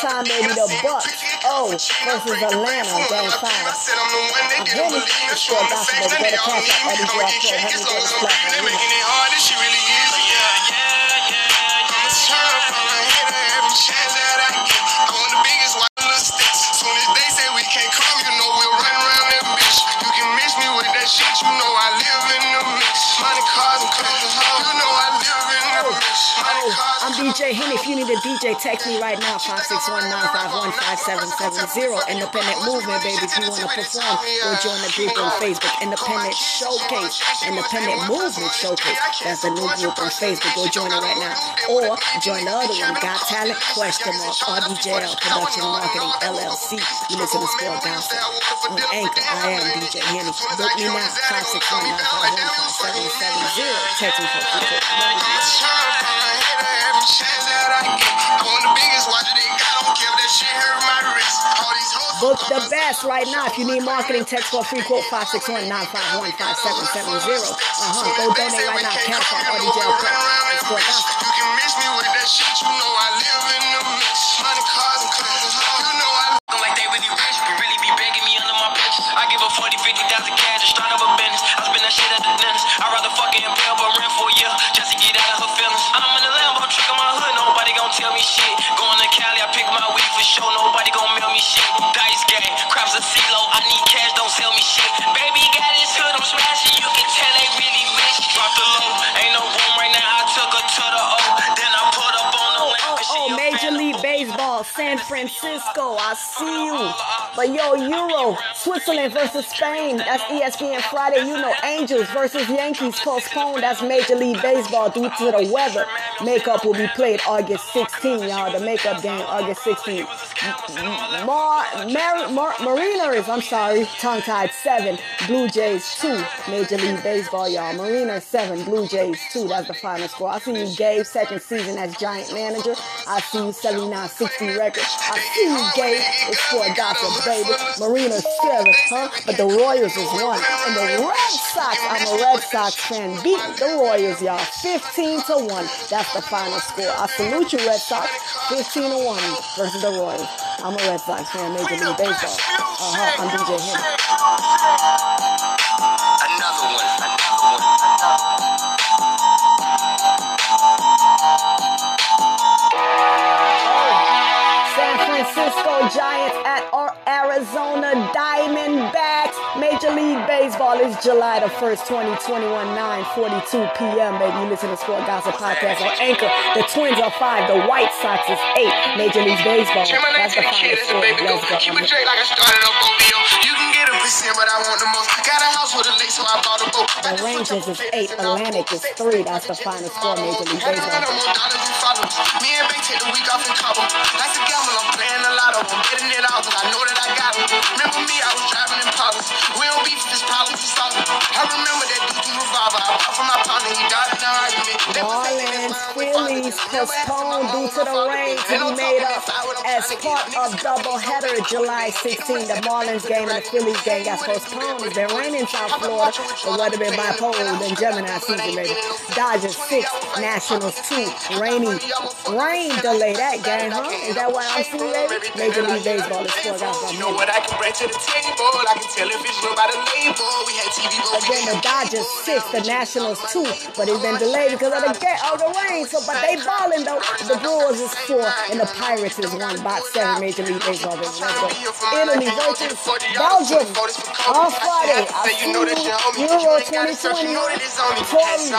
Halftime, baby, the Bucks. Oh, versus Atlanta, game five. I said I'm the one they I'm didn't really believe me. sure Show 'em the that's face, what then they they gotta all catch need up. DJ, text me right now, 561-951-5770. Independent Movement, baby. If you want to perform, go join the group on Facebook. Independent Showcase. Independent Movement Showcase. That's the new group on Facebook. Go join it right now. Or join the other one, Got Talent, Question Mark, RDJL, Production Marketing, LLC. You listen to Sport Gossip. On Anchor, I am DJ Henny. Book me now, 561-951-5770. Text me for Book the best right now. If you need marketing, text for free quote 561 951 5770. Uh huh. Go donate right now. Cash Pro. Sport Gossip. You can miss me with that shit, you know I live in the mix. Money, cars, and hoes, you know I Looking like they really rich, but really be begging me under my bridges. I give a 40, 50,000 cash start up a business. I spend that shit at the dentist. I'd rather fucking craps a CeeLo, I need cash, don't sell me shit. Baby got his hood, I'm smashing, you can tell they really rich. Drop the low, ain't no room right now, I took her to the O. Then I put up on the Oh, lamp, oh, oh, Major League Baseball, San Francisco. I see you. But yo, Euro, Switzerland versus Spain. That's ESPN Friday. You know, Angels versus Yankees postponed. That's Major League Baseball due to the weather. Makeup will be played August 16, y'all. The makeup game, August 16. Mar, Mar, Mar, Mariners, I'm sorry, tongue tied 7. Blue Jays 2. Major League Baseball, y'all. Mariners 7, Blue Jays 2. That's the final score. I see you, Gabe, second season as Giant manager. I see you, 79 60 record. I see you, Gabe. It's Sport Gossip, baby. Mariners 7, huh? But the Royals is 1. And the Red Sox, I'm a Red Sox fan, beat the Royals, y'all. 15 to 1. That's the final score. I salute you, Red Sox. 15 to 1 versus the Royals. I'm a Red Sox fan, Major League Baseball. Uh huh. I'm DJ Henry. Giants at our Arizona Diamondbacks. Major League Baseball is July the 1st, 2021, 9.42 p.m. Baby, you listen to Sport Gossip Podcast on Anchor. The Twins are 5. The White Sox is 8. Major League Baseball. Check my name That's the final kid, that's a score. Let's go. Keep a Drake like I started up on VO. You can get a percent, but I want the most. Got a house with a lake, so I bought a boat. The Rangers is 8. Atlantic is 3. That's the final score. Major League Baseball. hundred more dollars and followers. Me and Bay take the week off in Cabo. Like to gamble, I'm playing a lot of them. Betting it out, cause I know that I got them. Remember me, I was driving in. We don't beef, this problems is solving. I remember that dude through revolver. I bought from my partner, he died in an argument. They was taking Marlins, it far away from me. Phillies postponed due to the rain to be made up as part of doubleheader July 16. The Marlins game and the Phillies game got postponed. It's been raining in South Florida. The weather been bipolar than Gemini season, baby. Dodgers 6, Nationals 2. Rainy, rain delay that game, huh? Is that what I'm seeing, baby? Major League Baseball is sport out You know what I can bring to the table. I can tell if it's real by the label. We had TV, Again, the Dodgers six, the Nationals two, but it's been delayed because of the ga- of the rain. So, but they balling though. The Brewers is four, and the Pirates is one. Box seven, Major League Baseball. Baby. Let's go. Italy versus Belgium on Friday. I see you, Euro 2020. Torey, fourth season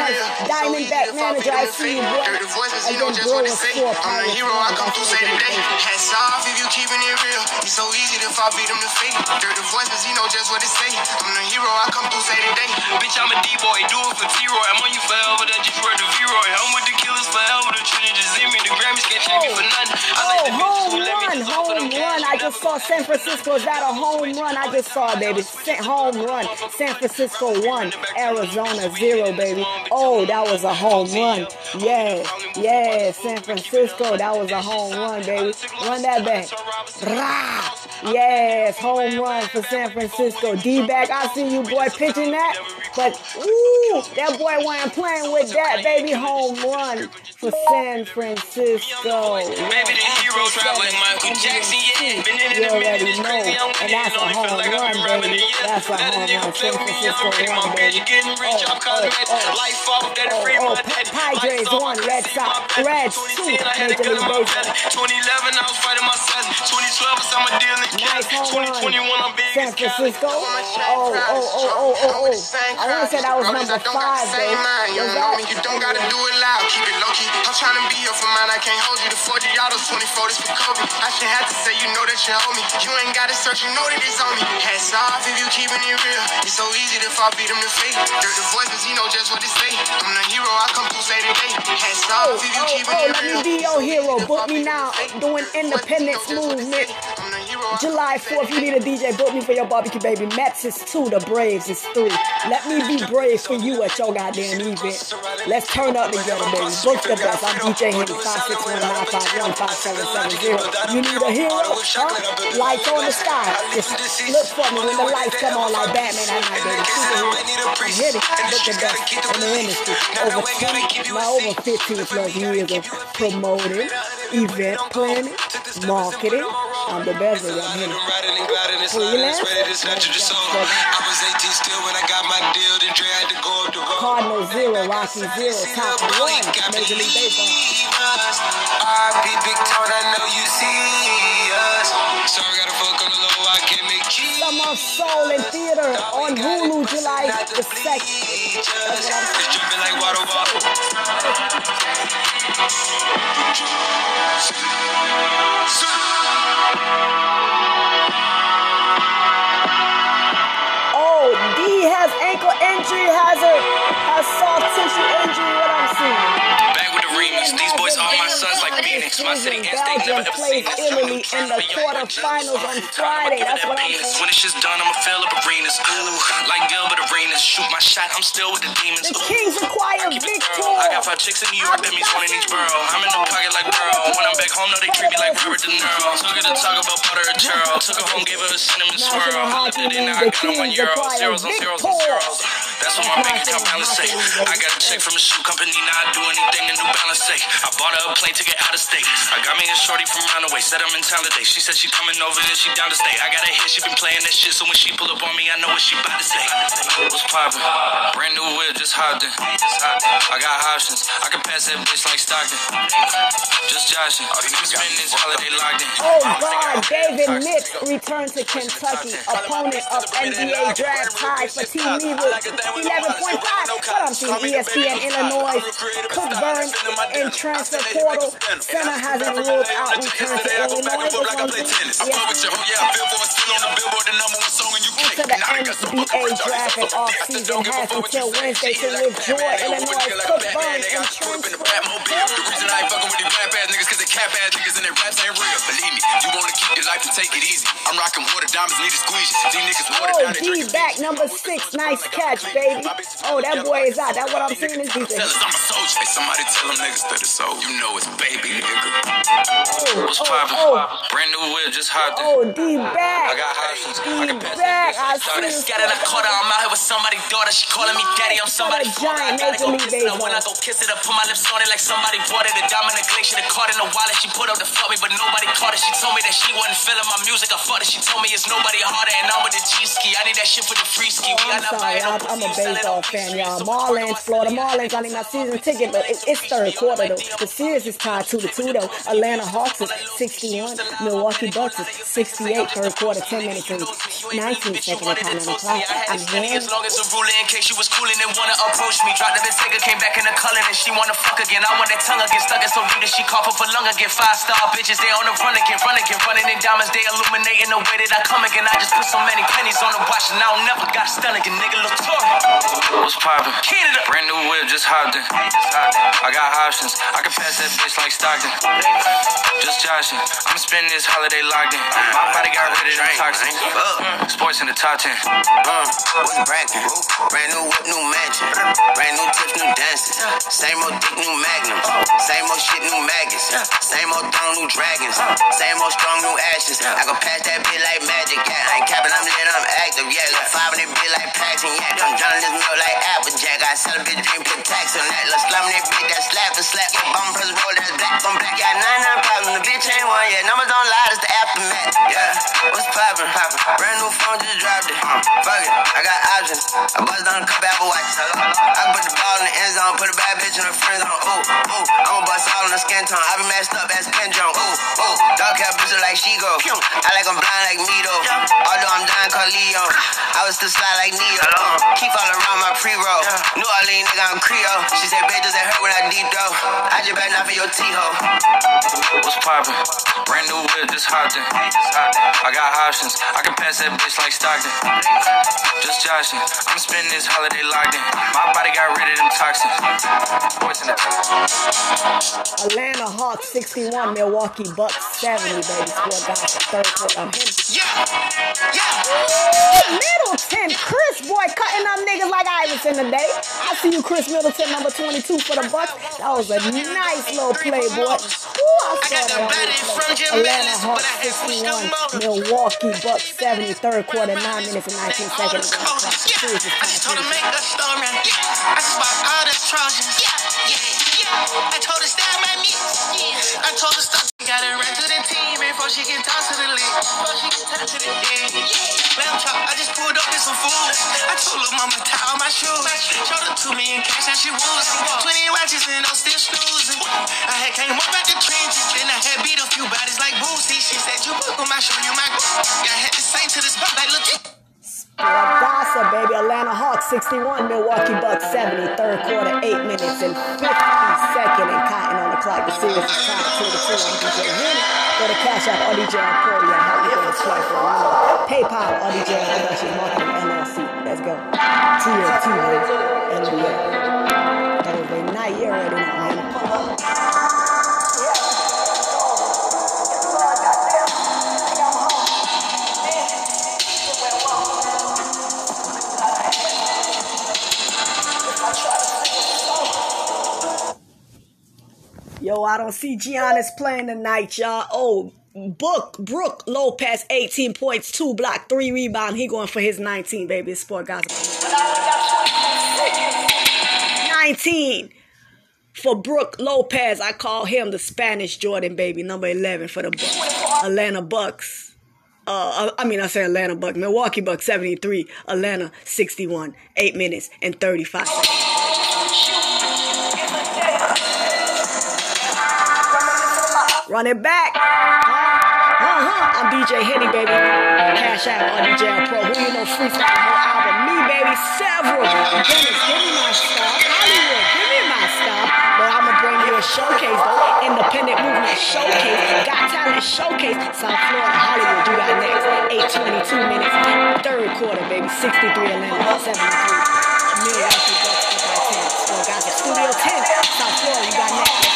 as Diamondback manager. I see you, boy. Dirty voices, you Again, know just what to say. I'm the hero, I come through say today. Hats off if you keeping it real. It's so easy to fall, beat them to fake. Dirty voices, you know just what to say. I'm the hero, I come through say today. Bitch, I'm a D-boy, do it for T-Roy. I'm on you forever, then just word to V-Roy. I'm with the killers forever, the Trinity, the Zimmy, the Grammys can't take me for oh, nothing. I like Oh, the bitches who home let me run, just off of them home cash. run. I just saw San Francisco. Is that a home run? I just saw, baby. Home run. San Francisco 1, Arizona 0, baby. Oh, that was a home run. Yeah, yeah, San Francisco. That was a home run, baby. Run that back. Rah. Yes, home run for San Francisco. D-back, I see you, boy, pitching that. But, ooh, that boy wasn't playing with that, baby. Home run for San Francisco. Baby, the hero drive like Michael Jackson, yeah. Been in You a already know. And that's a on it, feel home run, baby. That's a home run. San Francisco I'm ready. one, My man, baby. you getting rich, Oh, oh, oh. Life off, that Oh, oh, my Pa- daddy. Padres won, Red Sox, my baby. Reds two, I had to Major League Baseball. 2011, I was fighting my son. 2012, I signed my deal in Nice Cali. home run. 2021, I'm big San. Francisco. Oh, oh, oh, oh, oh, oh. I want to say that was number five, though. You know me, you don't gotta do it loud, keep it low key. I'm trying to be here for mine, I can't hold you. The 40 autos, 24, this for Kobe. I should have to say, you know that you hold me. You ain't gotta search, you know that it's on me. Hats off if you keeping it real. It's so easy to fall, beat them to fake. Dirt the voices, you know just what to say. I'm the hero, I come through say today. Hats Oh, off if you oh, oh, let me be your hero. Book me now. Doing independence movement. I'm the hero, July 4th, you need a DJ. Book me for your barbecue, baby. Mets is two, the Braves is three. Let me be brave for you at your goddamn event. Let's turn up together, baby. Book the best. I'm DJ Henry, 561-951-5770. You need a hero? Huh? Lights on the sky. Just look for me when the lights come on like Batman at night, baby. I'm. Book the best in the industry. Over 10, now over 15 plus years of promoting, event planning, marketing. I'm the best, baby. I'm. Riding and gliding, it's Freelance? loud, it's ready, natural, soul. I was 18 still when I got my deal, then Dre had to go up the road. Cardinal zero, Rocky zero, top one, Major League Baseball. RIP Big Tone, I know you see us. Sorry, gotta fuck on the low, I can't make cheese. Summer Soul in theater on Hulu, July the 2nd. It's dripping like water ball. Oh, D has ankle injury, has a has soft tissue injury. What I'm seeing. Back the. These boys are my sons like Venus. My city they Belgium never ever seen us. Italy in the quarterfinals on Friday. That's what I'm saying. When it's just done, I'ma fill up arenas. Ooh, like Gilbert Arenas. Shoot my shot, I'm still with the demons. The. Kings acquire Keep it Victor. thorough. I got five chicks in New York, that means one in each borough. I'm in the pocket like Burrow. When I'm back home, no, they treat me like Robert De Niro. Took her to talk about butter and churro. Took her home, gave her a cinnamon swirl. I at it, now I got on my euro. Zeros on zeros on zeros. That's what my bank account balance say. I got a check from a shoe company, now I do anything the New Balance say. I bought her a plane ticket out of state. I got me a shorty from Runaway, said I'm in town today. She said she coming over and she down to stay. I got a hit, she been playing that shit, so when she pull up on me, I know what she about to say. What's poppin'? Brand new whip, just hopped in. I got options, I can pass that bitch like Stockton. Just joshing. Oh, Spend this holiday locked in. Oh God, David Nix returned to Kentucky. Opponent of NBA draft high for Team Lever 11.5. What I'm seeing ESPN Illinois. Cook, Cookburn in transfer portal. Center hasn't ruled out return to Illinois. On Into the NBA draft and offseason has until Wednesday to withdraw Illinois Cookburn in transfer portal. Reason I ain't fucking with these rap ass niggas cause they cap ass niggas and their raps ain't real. Believe me, you wanna keep your life and take it easy. I'm rocking water diamonds, need a squeeze. These niggas water Oh, down, they D drinking back number six. Nice catch, baby. Oh, that boy is out. That's what I'm seeing is DJ. Tell us I'm a soldier. Hey, somebody tell them niggas that it's so. You know it's baby, nigga. Oh, What's oh, poppin'? oh, Brand new whip, just hopped in. oh, D back. I got options. I can D pass back. I that bitch like see Stockton. you. Scattered a quarter, I'm out here with somebody's daughter. She calling me daddy. I'm somebody's Got a father. I giant gotta go Major League kiss it. When I go kiss it up, put my lips on it like somebody bought it. A diamond, a glacier, the card in the wallet. She put up the fuck me, but nobody caught it. She told me that she wasn't feeling my music. I fucked it. She told me it's nobody harder, and I'm with the G ski. I need that shit for the free ski. Oh, We I'm sorry. I'm, I'm a pussy, selling no baseball fan, y'all. Marlins, Florida Marlins. I need my season ticket, but it, it's third quarter though. The series is tied two to two though. Atlanta Hawks is 61. Milwaukee Bucks is 68. Third quarter, 10 minutes and 19 seconds of time on the clock. I'm here. As long as a ruler in case she was cooling and wanna approach me. Dropped the ticket, came back in the color and she wanna fuck again. I want that tongue again, stuck it so deep that she cough up a lung again. Five star bitches, they on the run again, run again, running in diamonds, they illuminating the way that I come again, I just put so many pennies on the watch and I don't never got a stun again, nigga. Look Tory. What's poppin'? Canada. Brand new whip, just hopped in. I got options. I can pass that bitch like Stockton. Just joshing. I'm spending this holiday locked in. My body got rid of them toxins. Sports in the top 10. Uh, what's bragging? Brand new whip, new mansion. Brand new tips, new dances. Same old dick, new magnum. Same old shit, new maggots. Same old throne, new dragons. Same old strong, new ashes. I can pass that bit like magic. Yeah, I ain't capping, I'm lit, I'm active. Yeah, look five in that bit like Paxton. Yeah, I'm drowning this milk like Applejack. I sell a bitch, dream, put tax on that. Let's slum that bitch, that slap and slap. Your bum press roll, that's black on black. Yeah, nine nine problems. The bitch ain't one yet. Numbers don't lie, it's the aftermath. Yeah, what's poppin'? Poppin'. Brand new phone, just dropped it. Fuck it, I got options. I bust down a couple Apple watches. I put the ball in the end zone, put a bad bitch in her friend zone. Ooh, ooh, tone. I be messed up as Jong. Ooh, ooh, dog cap bitch like she go. I like I'm blind like me though. Although I'm dying called Leo. I was still slide like Neo. Keep all around my pre-roll. New Orleans nigga, I'm Creole. She said, bitch, does that hurt when I deep though? I just better not for your T-hole. What's poppin'? Brand new whip, just hopped in. I got options. I can pass that bitch like Stockton. Just joshing. I'm spending this holiday locked in. My body got rid of them toxins. Sports in the Atlanta Hawks 61, Milwaukee Bucks 70, baby. Score guys for third him. Yeah, yeah. Ooh, Middleton, Khris boy, cutting up niggas like Iverson today. I see you, Khris Middleton, number 22 for the Bucks. That was a nice little play, boy. Ooh, I that on replay. Atlanta Hawks 61, Milwaukee Bucks 70, third quarter, 9 minutes and 19 seconds. I just told her make a story. I spot all the Trojans. Yeah, yeah, yeah. I told her at me. I told the stop. Gotta run to the team before she can talk to the league. Before she can to the I just pulled up with some food. I told her mama tie all my shoes. Showed her two million cash and she woozing. Twenty watches and I'm still snoozing. I had came up at the trenches, then I had beat a few bodies like Boosie. She said you book 'em, I show you my. I had to sing to this spot like look. Gossip, baby. Atlanta Hawks 61, Milwaukee Bucks 70, third quarter, 8 minutes and 50 second and cotton on the clock. The series is tied 2 to 2 on DJ Henry. Go to Cash App, RDJ Emporia. Help me get this platform. PayPal, RDJ Productions Marketing LLC. Let's go. TNT, baby. NBA. Thursday night, you already know, Yo, I don't see Giannis playing tonight, y'all. Oh, Book Brook Lopez, 18 points, two block, three rebound. He going for his 19, baby. It's sport gossip. 19 for Brook Lopez. I call him the Spanish Jordan, baby. Number 11 for the Bucks. Atlanta Bucks. Uh, I mean, I say Atlanta Bucks. Milwaukee Bucks 73. Atlanta 61. 8 minutes and 35 seconds. Run it back. Huh? Uh-huh. I'm DJ Henny, baby. Cash out on DJ Pro. Who you know freestyle whole album? Me, baby. Several. Dennis, give me my stuff. Hollywood, give me my stuff. But I'ma bring you a showcase, though. Independent movement showcase. Got talent showcase. South Florida, Hollywood. You got next. 822 minutes. Third quarter, baby. 63 Atlanta. 73. Milwaukee Bucks up by 10. Still got the Studio 10. South Florida, you got next.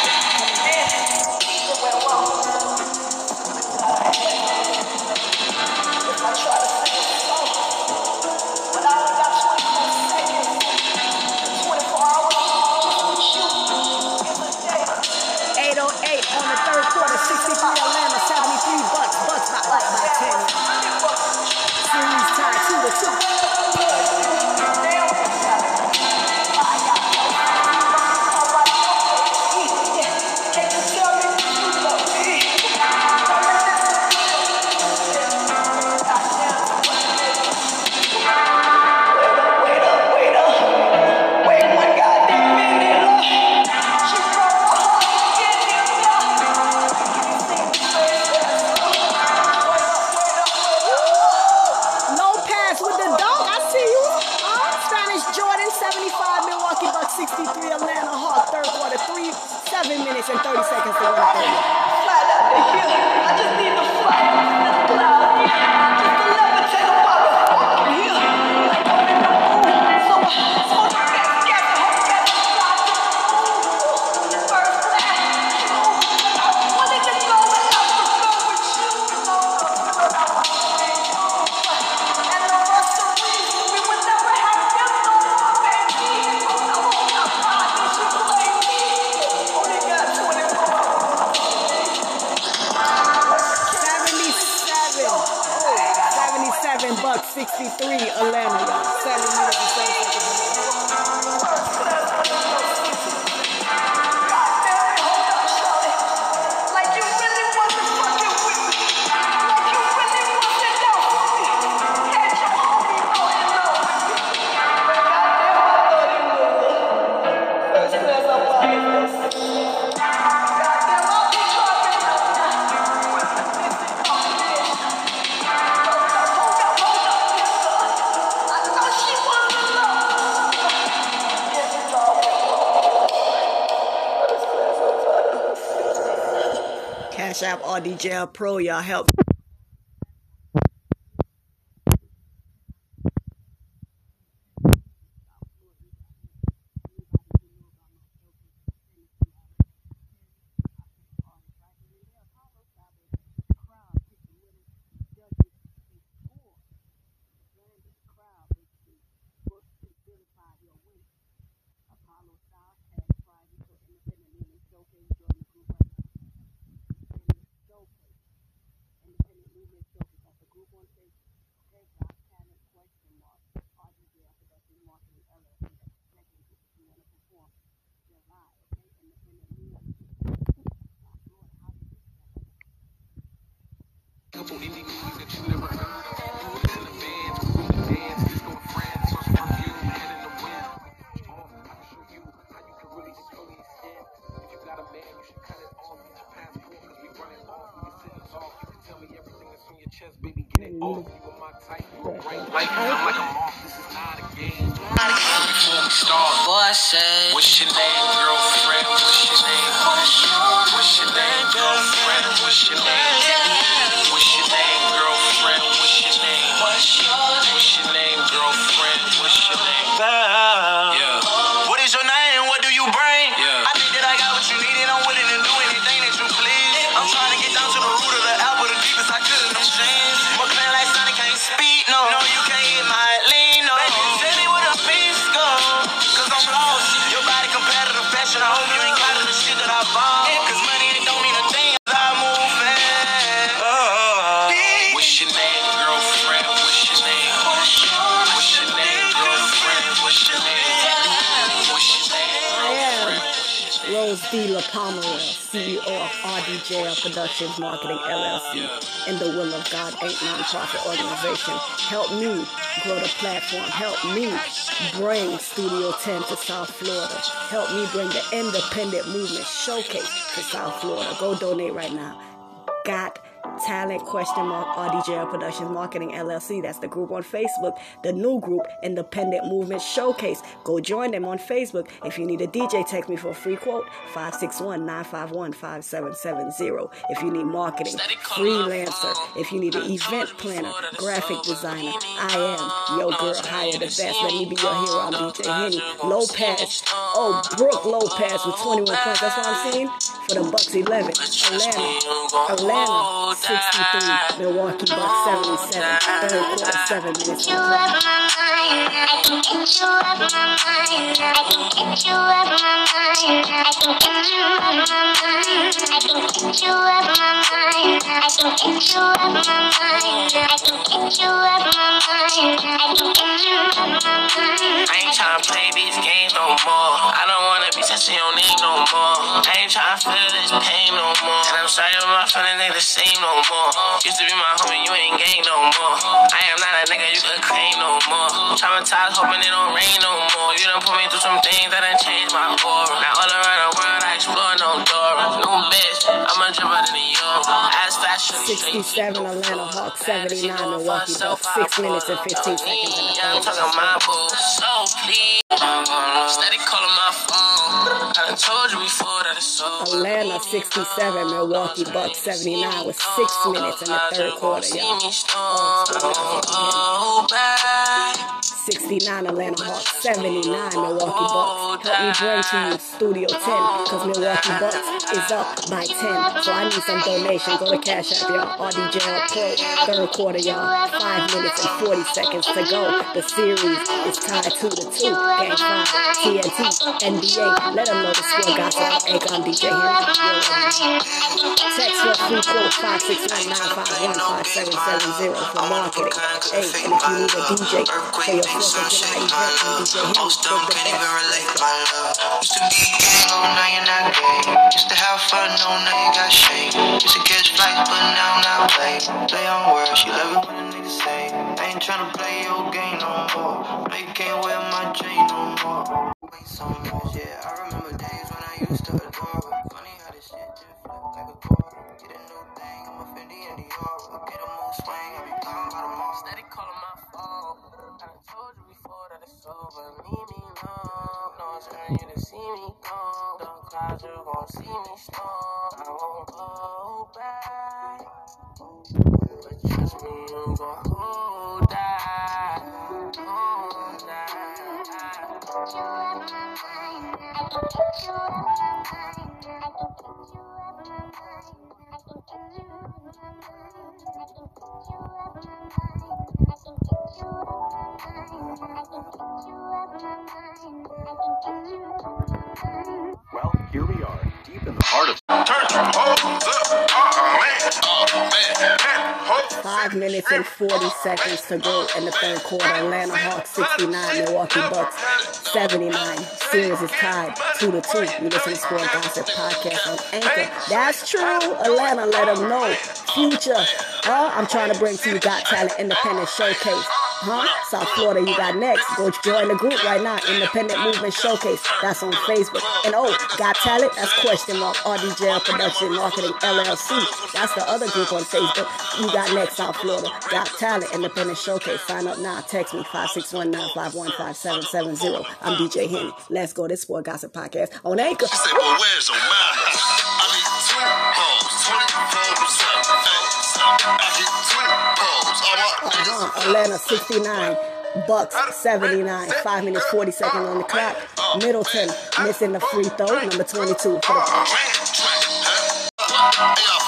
App RDJL Pro, y'all help. Bright mm. light. I'm like a moth, this is not a game. Before we start, Boy, I say, what's your name, girlfriend? What's your name? What's your name, girlfriend? What's your name? RDJL Productions Marketing LLC, and the Will of God Inc. nonprofit organization. Help me grow the platform. Help me bring Studio 10 to South Florida. Help me bring the independent movement showcase to South Florida. Go donate right now. Got Talent question mark RDJL Productions Marketing LLC. That's the group on Facebook. The new group, Independent Movement Showcase. Go join them on Facebook. If you need a DJ, text me for a free quote 561-951-5770. If you need marketing, freelancer. If you need an event planner, graphic designer, I am your girl. Hire the best. Let me be your hero. I'm DJ Henny Lopez. Oh, Brook Lopez with 21 points. That's what I'm seeing for the Bucks 11. Atlanta. Atlanta 63. Milwaukee Bucks 77. Third quarter 7 minutes. you up my mind. I can get you up my mind. I can get you up my mind. I can get you up my mind. I can get you up my mind. I can get you up my mind. I can get you up my mind. I can get you up my mind. I ain't tryna play these games no more. I don't wanna be touching your name no more. I ain't tryna feel this pain no more. And I'm sorry if my feelings ain't the same no more. Used to be my homie, you ain't gang no more. I am not a nigga you could claim no more. Traumatized, hoping it don't rain no more. You done put me through some things that done changed my aura. Now all around the world I explore no door. New bitch, I'm a a euro. Ass fashion, 67 Atlanta Hawks, 79 Milwaukee Bucks. 6 minutes and 15 seconds in the I'm talking my boo. So please, steady calling my phone. I told you before that it's over. Atlanta 67, Milwaukee Bucks 79 with six minutes in the third quarter, y'all. Oh, back. 69 Atlanta Hawks, 79 Milwaukee Bucks. Help me bring to you Studio 10 because Milwaukee Bucks is up by 10. So I need some donations. Go to Cash App, y'all. RDJL Pro, third quarter, y'all. Five minutes and 40 seconds to go. The series is tied 2 to 2. Game 5, TNT, NBA. Let them know the score got to Anchor on DJ Henry. Text your free quote 561-951-5770 for marketing. Hey, and if you need a DJ for your 4th of July event on DJ Henry, Most of them can't even relate my love. Used to be gang, oh now you're not gay. Used to have fun, no now you got shame. Used to catch flights, but now not play. Play on words, you love it when a nigga say. I ain't tryna play your game no more. You can't wear my chain no more. Wait so much, yeah. I remember days when I used to adore. Funny how this shit just flipped like a quarter. Get a new thing, I'm a Fendi and Dior. Get a mood swing, I be gone by the mall. Steady calling my phone. I told you before that it's over. Leave me alone. No, it's time you to see me gone. Don't cry, you gon' see me strong. I won't go back. But trust me, you gon' hold that. Hold that. Well, here we are, deep in the heart of Five minutes and 40 seconds to go in the third quarter. Atlanta Hawks 69, Milwaukee Bucks 79. Series is tied 2 to 2. You listen to Sport Gossip Podcast on Anchor. That's true. Atlanta, let them know. Future. Huh? I'm trying to bring to you Got Talent Independent Showcase. Huh? South Florida, you got next. Go join the group right now. Independent Movement Showcase. That's on Facebook. And oh, Got Talent? That's question mark. RDJ Production Marketing LLC. That's the other group on Facebook. You got next, South Florida. Got Talent Independent Showcase. Sign up now. Text me 561-951-5770. I'm DJ Henry. Let's go. This Sport Gossip Podcast on Anchor. She said, but where's? I need 20 pounds, 24 I Uh-huh. Atlanta 69. Bucks 79. 5 minutes 40 seconds on the clock. Middleton missing the free throw. Number 22 for the AR-15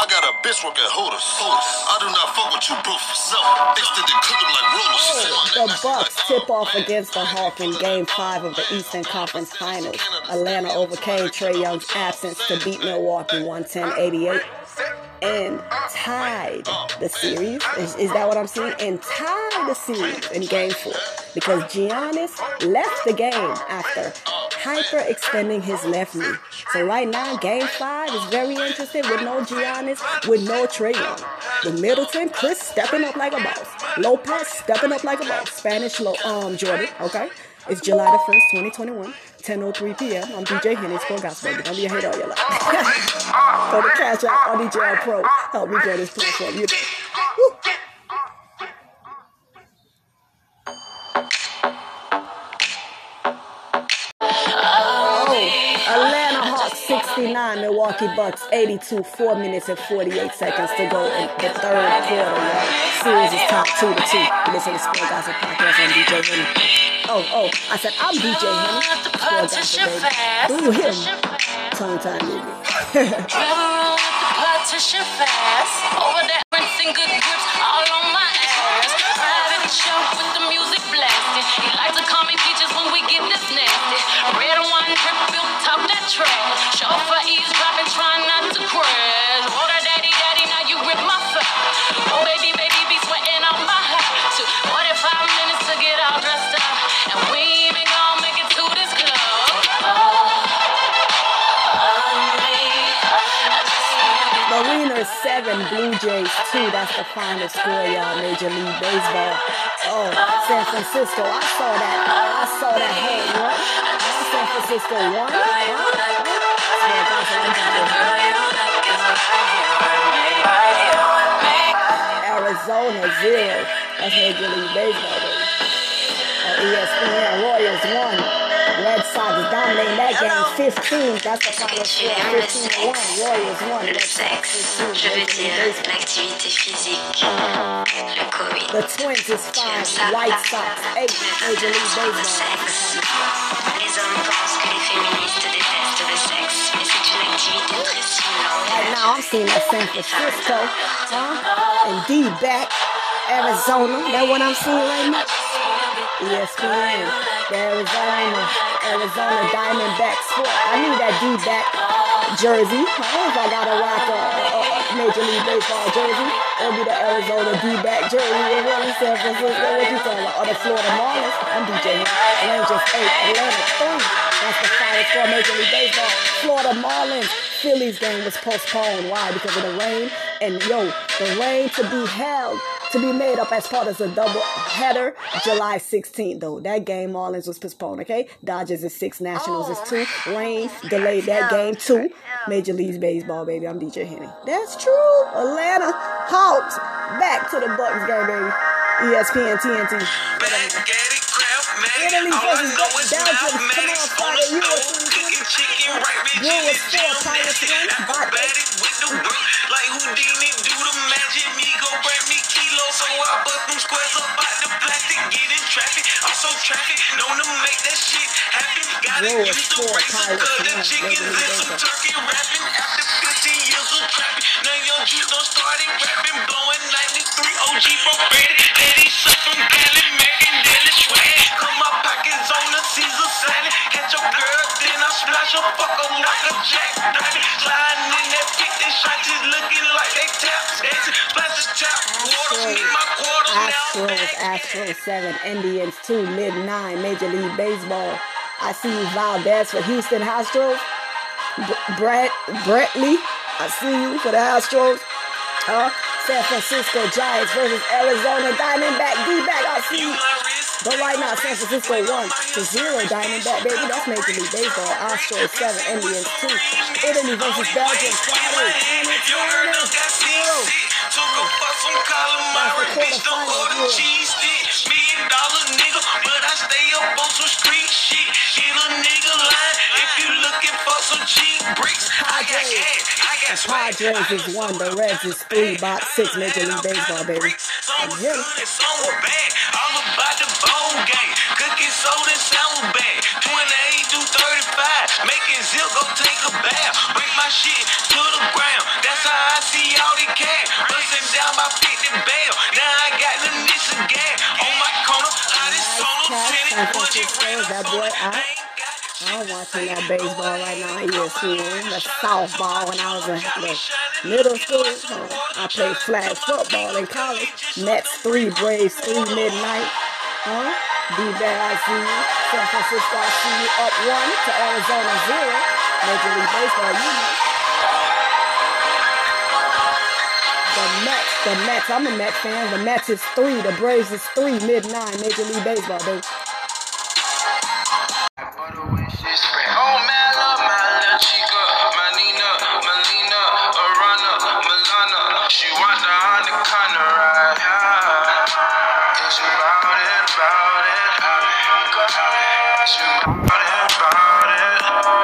I got a bitch working hooters. I do not fuck with you broofers. So, extended cook 'em like. She The Bucks tip oh, off against the Hawks in Game 5 of the Eastern Conference Finals. Atlanta overcame Trae Young's absence to beat Milwaukee 110-88 and tied the series. Is, is that what I'm seeing? And tied the series in Game 4 because Giannis left the game after hyperextending his left knee. So right now, Game 5 is very interesting with no Giannis, with no Trae Young. With Middleton, Khris stepping up like a boss. Lopez stepping up like a boss. Spanish um Jordan, okay? It's July the 1st, 2021, 10.03 p.m. I'm DJ Henny, Sport Gossip. Gonna be a hit all your life. Go to Cash App on DJ Pro. Help me grow this platform. You. Woo. 69, Milwaukee Bucks 82, 4 minutes and 48 seconds to go in the third quarter. y'all. Series is tied 2 to 2. You listen to Sport Gossip Podcast on DJ Henny. Oh, oh, I said I'm DJ Henny. Sport Gossip, baby. Through him. Tongue time movie. Never with the partition fast. Mariners 7, Blue Jays 2. That's the final score, y'all. Major League Baseball. Oh, San Francisco. I saw that. I saw that home run. San Francisco won. Arizona 0. That's Major League Baseball, uh, baby. ESPN Royals won. Red Sox dominating that game 15. That's the final score. 15 to 1. Royals won. Le sexe, je veux dire l'activité physique, uh-huh. le Covid. The Twins is five. White Sox eight. Major League Baseball. Les hommes pensent que les féministes détestent le sexe, mais c'est une activité très stimulante. Right now, I'm seeing that San Francisco, huh? And D back, Arizona. That what I'm seeing right now. ESPN, the Arizona, Arizona Diamondback Sport. I need that D back jersey. I gotta rock a, a, a Major League Baseball jersey, it'll be the Arizona D back jersey. You really San Francisco? What you talking about? Or the Florida Marlins? I'm DJ Rangers eight, Atlanta three. That's the final score. Major League Baseball. Florida Marlins. Phillies game was postponed. Why? Because of the rain. And yo, the rain to be held, to be made up as part of the double header, July 16th, though. That game, Marlins was postponed, okay? Dodgers is six, Nationals is two. Oh, Rain delayed that game, too. Major League Baseball, baby. I'm DJ Henny. That's true. Atlanta Hawks back to the Bucks game, baby. ESPN, TNT. Spaghetti, crab, man. Italy versus know Belgium. Come on, On Friday, you stove, were cooking chicken, right with Brewers Jimmy four, Jam. Pirates That's it. one, Bart Acrobatic with the work. Like Houdini, do the magic. Me go bring me kilos, so I bust them squares up out the plastic. Get in traffic, I'm so traffic. Known to make that shit happen. Gotta Brewers use the razor, cut the chickens and some turkey wrapping. After 15 years of trapping, now young Juice done started rapping. Blowing 93 OG from Brady. Shot from Cali, making daily swag. Cut my pockets on the Caesar salad. Girl, then I splash her, fuck like a. Sliding in that 50 shot, just looking like they tap dancing. Splash tap, waters, my quarters now. Astros, Astros 7, Indians 2, mid 9, Major League Baseball. I see you, Valdez for Houston Astros. B- Brett, Brettley, I see you for the Astros. Uh, San Francisco Giants versus Arizona Diamondback. D-back, I see you. But right now, San Francisco 1 to 0 Diamondback, baby. That's Major League Baseball. Astros 7, Indians 2. Italy versus Belgium, Friday, 2020. 0. Took a bus from stay up on some street shit. A nigga line, if you looking for some cheap bricks, I got cash, I got swag. Padres is 1, the Reds is 3, box 6, Major League Baseball, baby. Some Yeah. good and some were bad. All about the bowl game. Cooking soda sound bad. 28 through 35. Making zip go take a bath. Bring my shit to the ground. That's how I see all the. Busting down my 50 bail. Now I got the Nissan gas. On my corner, I just Nice sold catch, them San 10 Francisco. That boy out. I'm watching that baseball right now. ESPN. the softball when I was in middle school. I played flag football in college. Mets 3, Braves 3, midnight. Huh? D-Bag, I see you. San Francisco, I see you. Up 1 to Arizona 0. Major League Baseball, you know. The Mets, I'm a Mets fan. The Mets is 3. The Braves is 3, mid-9. Major League Baseball, baby.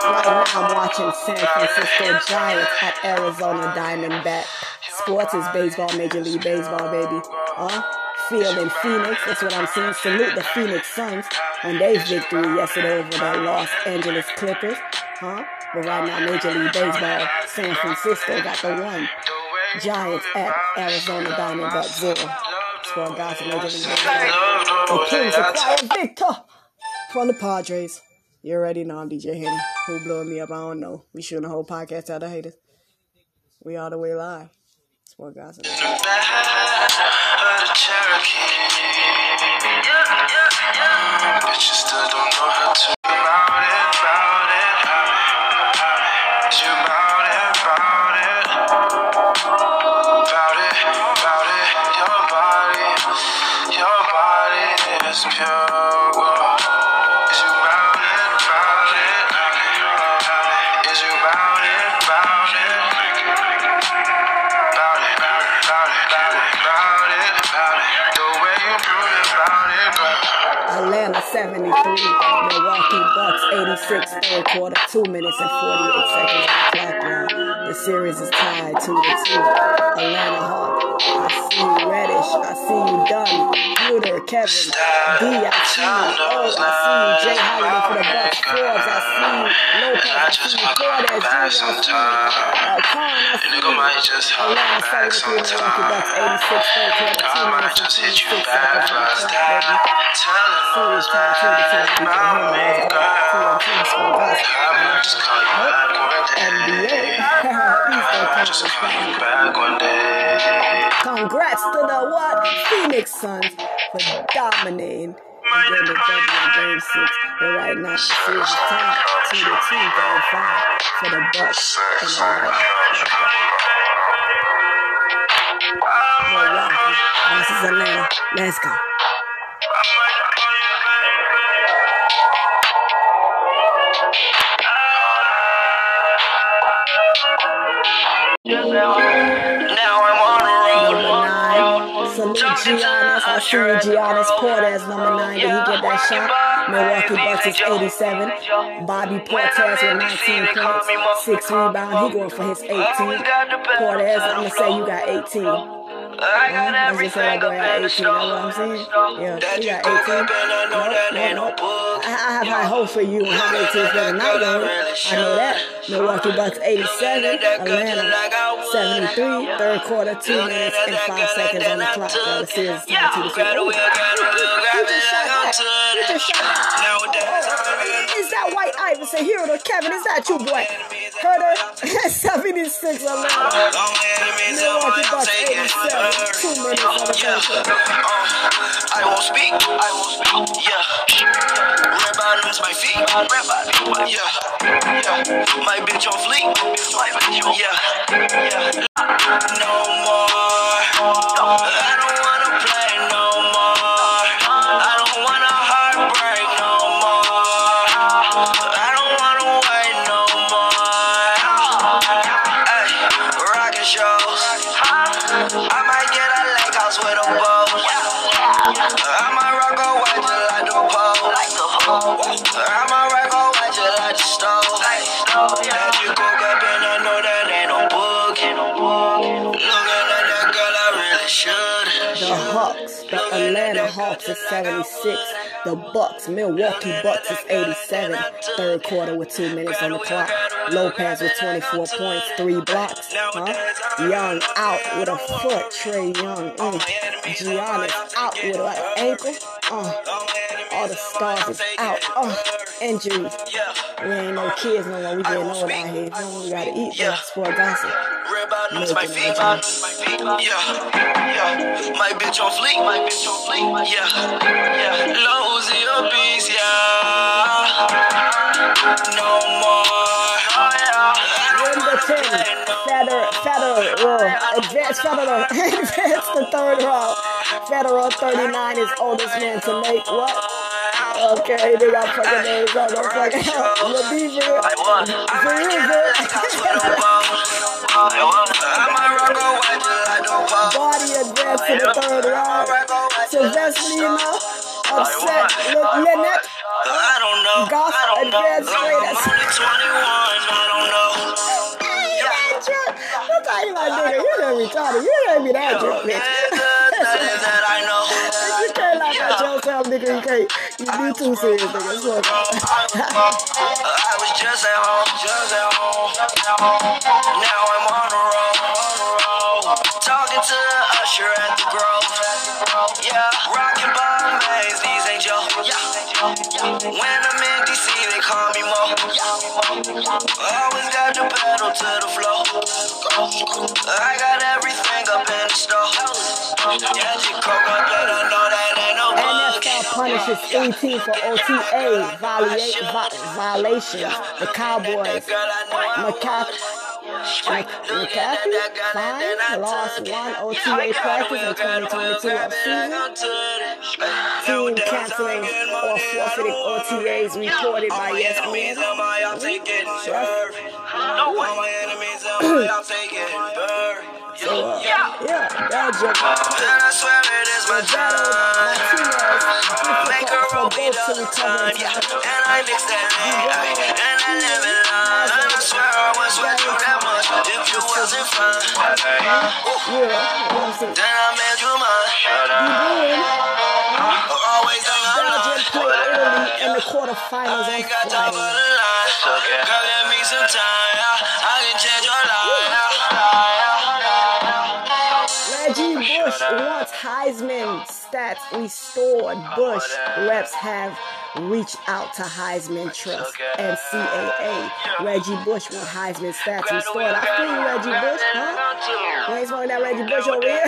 Right now, I'm watching San Francisco Giants at Arizona Diamondback. Sports is baseball, Major League Baseball, baby. Huh? Field in Phoenix, that's what I'm seeing. Salute the Phoenix Suns on their victory yesterday over the Los Angeles Clippers. Huh? But right now, Major League Baseball, San Francisco got the one. Giants at Arizona Diamondback zero. Score guys in Major League Baseball. The Kings acquire Victor from the Padres. You already know I'm DJ Henny. Who blowing me up? I don't know. We shooting a whole podcast out of haters. We all the way live. Sport 86 third quarter, 2 minutes and 48 seconds on the clock. The series is tied 2 to 2. Atlanta Hawks. I see you, Reddish. I see you, Dunn. Buter, Kevin. D, I see you. O, I see you. Jay Holiday for the Bucks. Forbes, I see you. Lopez, I see you. Cordes, Jr., I see you. Uh, Khan, I see you. might just hold Atlanta back 73, Milwaukee Bucks sometime. 86 third quarter, 2 I might just hit you 26 back seconds on the first clock, baby. time. Series tied 2 to 2. Beat the Hemorrhoids up 2 and 2 score us. I might just call you back NBA. day. Eastern Conference call you Finals. back one day. Congrats to the what? Phoenix Suns for dominating and getting the W Game 6. But right now, the series is tied 2 to 2, Game 5 for the Bucks and the Milwaukee versus Atlanta. Let's go. Giannis. I see you, Giannis Portis, number nine. Did he get that shot? Milwaukee Bucks is 87. Bobby Portis with 19 points, six rebounds. He going for his 18. Portis, I'm gonna say you got 18. I got Huh? Let's everything just say that boy in 18. the That's what I'm saying. Yeah, That he you got cook 18. up and I know Nope, that ain't no book. I, I have high hope for you and how many teams better not going. I know that. Milwaukee Bucks 87, Atlanta 73, third quarter, 2 minutes and 5 seconds on the clock. Y'all, the series is tied 2 to 2. The wheel, grab the wheel, grab You it, just I shot go back. to You it. just shot back. Nowadays, I'm oh, oh, oh, Is that White Iverson? Hero Kevin, is that you, boy? Huerter, 76 Atlanta. Long enemies of Milwaukee I'm Bucks 87, her. 2 minutes on the Yeah, uh, I won't speak, I won't speak, yeah. Red bottoms, my feet, yeah, yeah. My bitch on fleek, my bitch on, yeah, yeah. No more, I don't Hawks is 76. The Bucks, Milwaukee Bucks is 87. Third quarter with two minutes on the clock. Lopez with 24 points, three blocks. Huh? Young out with a foot. Trae Young. Mm. Giannis out with an ankle. Uh. All the stars is out. Uh. Injuries. We ain't no kids no more. We getting old out here. You know, we gotta eat though. Sport gossip. Red my feet, my feet, yeah, yeah. My bitch on fleek, my bitch on fleek, yeah, yeah. Lousy a beast, yeah. No more, oh yeah. Number 10, Federer, Federer, uh, advanced Federer, advanced the third round. Federer 39 is oldest man to make what? Okay, they got fucking names on them fucking Ladiva. I won. I might get a lake house with a boat. I won. I might rock a white the pole. Body advanced to the third round. Sylvester Lima, upset. Look, Lynette, I don't know. Don't know. advanced straight I'm as- only 21. I don't know. you that drunk. I'm telling you, my nigga, you done retarded. You done be that drunk, bitch. That I know. you can't laugh at yourself, nigga. You can't. You be too serious, nigga. I was just at home, just at home. Now I'm on the road, on the road. Talking to the usher at the Grove. Yeah, rockin' Bombays, these ain't Joe. Yeah. When I'm in DC, they call me Mo. Always got the pedal to the floor. I got everything up in the store. Yeah, you coke up, let her know that punishes 18 for OTA viola- vi- violations. The Cowboys, McCaffrey, McCaffrey, fine, lost one OTA practice in 2022 of season. Team canceling or forfeiting OTAs reported by E ESPN. So, uh, yeah. And I swear it is my time. Make her roll me the to recover time, yeah. And I mix that in, and I live line. And I swear I was with you that much if you wasn't fine. Yeah. Then I made you mine. Always my line. in the quarterfinals I ain't got time for the line. Girl, give me some time. yeah. I can change Bush wants Heisman stats restored. Bush reps have reached out to Heisman Trust and CAA. Reggie Bush wants Heisman stats restored. I feel you, Reggie Bush, huh? You ain't smoking that Reggie Bush over here?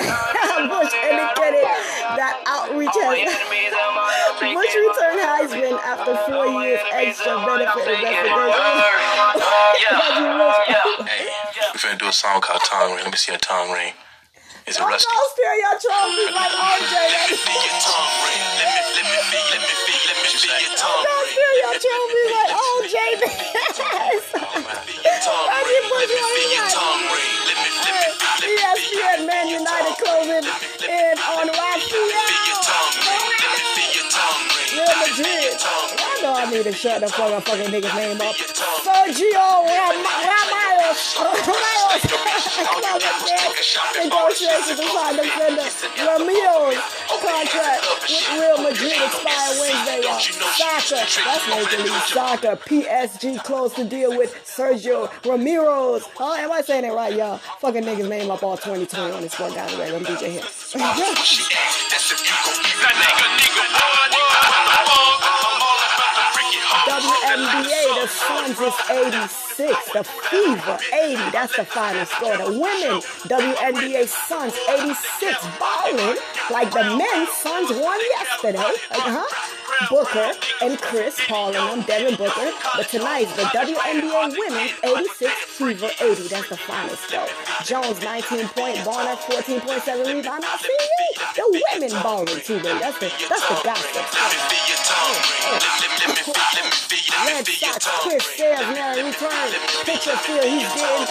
Bush indicated that outreach has. Bush returned Heisman after four years extra benefit investigation. Reggie Bush. Hey, we're gonna do a song called Tongue Ring. Let me see your tongue ring. Is Don't rusty? steal your trophies like OJ. That's Feel your tongue ring. Let me, let me feel, let me feel, let me feel your tongue Don't ring. steal your trophies like OJ. Reggie Bush Let me feel your tongue ring. Let me, let me, let me ESPN Man United closing in on feel your Raphael. tongue ring. Let me feel your tongue ring. Real Madrid. I know need to shut the fucking fucking nigga's name up. Sergio Ram- Ramos. Ramos. Come on, man. Negotiations to sign defender Ramirez contract with Real Madrid expire Wednesday. Y'all. Soccer. That's Major League Soccer. PSG closed the deal with Sergio Ramirez. Oh, am I saying it right, y'all? Fucking niggas name up all 2020 on this one guy. Let me DJ here. WNBA, the Suns is 86. The Fever, 80. That's the final score. The women, WNBA Suns, 86. Balling like the men. Suns won yesterday. Uh-huh. Booker and Chris Paul and them, Devin Booker. But tonight's the WNBA women, 86. Fever, 80. That's the final score. Jones, 19 point. Bonner, 14.7 rebound. I see you. The women balling too, baby. That's the, that's the me Red Sox Chris Sales now return. Pitcher feel he's getting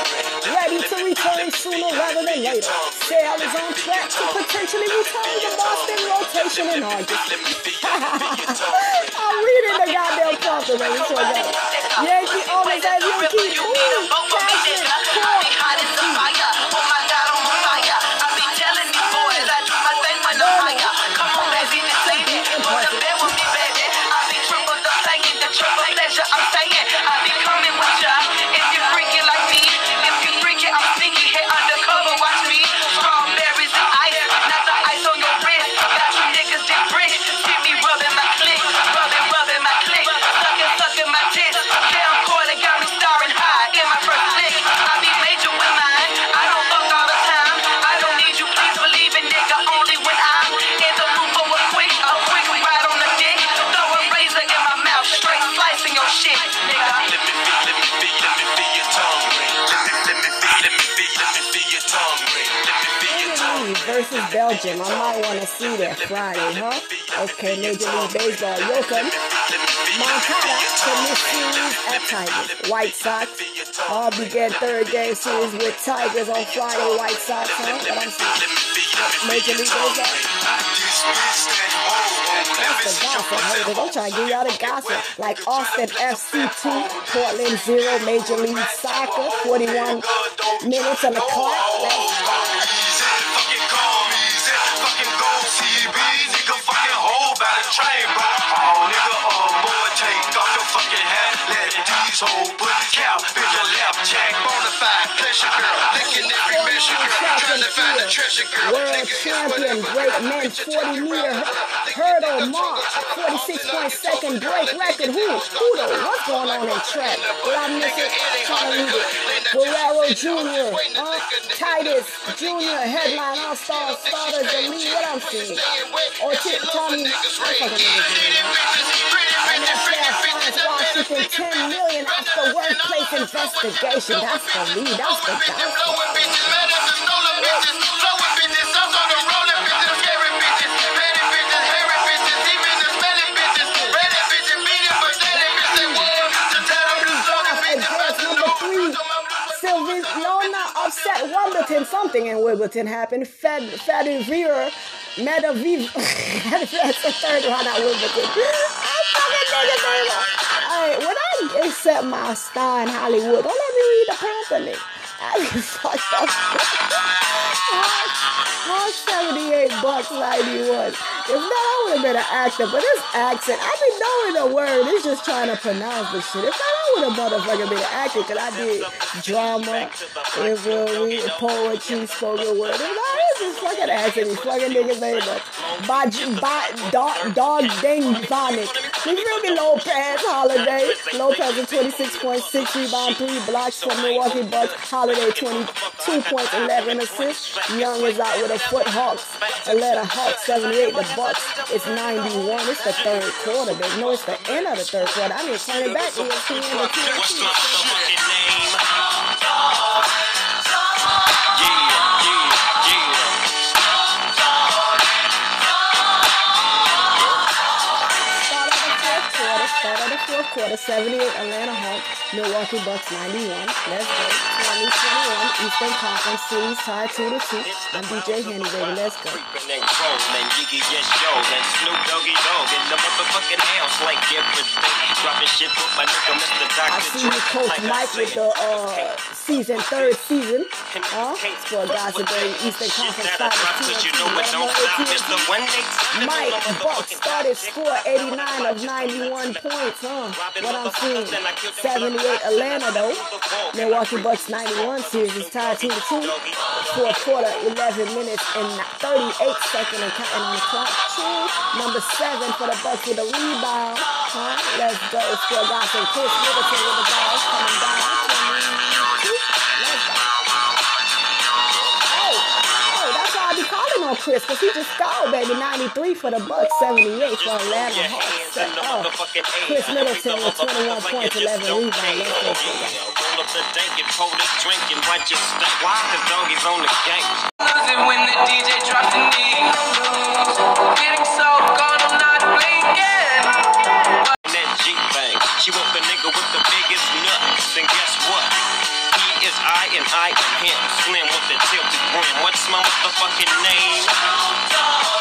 ready to return sooner rather than later. Sale is on track to potentially return to Boston rotation in August. I'm reading the goddamn. So good. Yankee owners as Yankee move. Belgium. I might want to see that Friday, huh? Okay, Major League Baseball. Yoán Moncada to series at Tigers. White Sox all began third game series with Tigers on Friday. White Sox, huh? Major League Baseball. That's the gossip, haters. I'm trying to give y'all the gossip. Like Austin FC 2, Portland 0, Major League Soccer, 41 minutes on the clock. That's train, bro. Oh, nigga, oh boy, take off your fucking hat. Let these hoes put the cow in your lap. Jack bonafide, pleasure girl, licking every World champion break men 40 meter hurdle mark, 46.2 break record. Who? Who the? What's going on in track? Did I miss it? Guerrero Jr., uh, Tatis Jr., headline All Star starters, the. What I'm seeing? Or T- Tommy, NFL finds Washington 10 million after workplace investigation. That's the lead. That's the. Upset Wimbledon. Something in Wimbledon happened. Fed, Fed Vera Meta Viva. That's the third one I Wimbledon. Hey, when I accept my star in Hollywood, don't let me read the company. I fucked up. What? Hard 78 bucks 91. If not, I would have been an actor, but this accent, I be knowing the word. It's just trying to pronounce the shit. If not, I would have motherfucking been an actor, because I did drama, revelry, poetry, spoken word. All this is fucking accent. These fucking niggas made up. By, by dog, dog dang vomit. You feel me, Lopez, Holiday. Lopez with 26.6 rebound, 3 blocks from Milwaukee Bucks. Holiday 22.11 assists. Young is out with a foot Hawks. Atlanta Hawks 78. The Bucks it's 91. It's the third quarter, baby. No, it's the end of the third quarter. I need to turn it back What's motherfucking name? The 78 Atlanta Hawks. Milwaukee Bucks 91. Let's go. 2021 Eastern Conference Series tied 2 to 2. I'm DJ Henny, baby. Let's go. Creeping and crawling and Yiggy yes yo and Snoop Doggy Dogg in the motherfucking house like every day. Dropping shit with my nigga Mr. Dr. I see you, Coach Mike, with the uh, season, third season. Huh? Sport Gossip Day, Eastern Conference Finals. you know it don't stop. Mr. One Eight Seven, Mike the Bucks started score 89 of 91 points, huh? What I'm seeing. 78 Atlanta though. Milwaukee Bucks 91 series is tied 2 to 2. Fourth quarter, 11 minutes and 38 seconds and counting on the clock. Two. Number seven for the Bucks with a rebound. Huh? Let's go. Score Gossip. Khris Middleton with the ball coming down. Khris, because he just scored, baby. 93 for the Bucks, 78 for Atlanta Hawks. Set oh, up. Khris Middleton with 21 points, 11 rebounds. Let's go, Khris. Roll up the dank and pour the drink and watch it stink. Why? Cause doggies on the gang. Losing when the DJ dropped the knee. Getting so gone, I'm not blinking. that G thing. She want the nigga with the biggest nuts. And guess what? I and I am him. Slim with the tilted grin. What's my motherfucking name?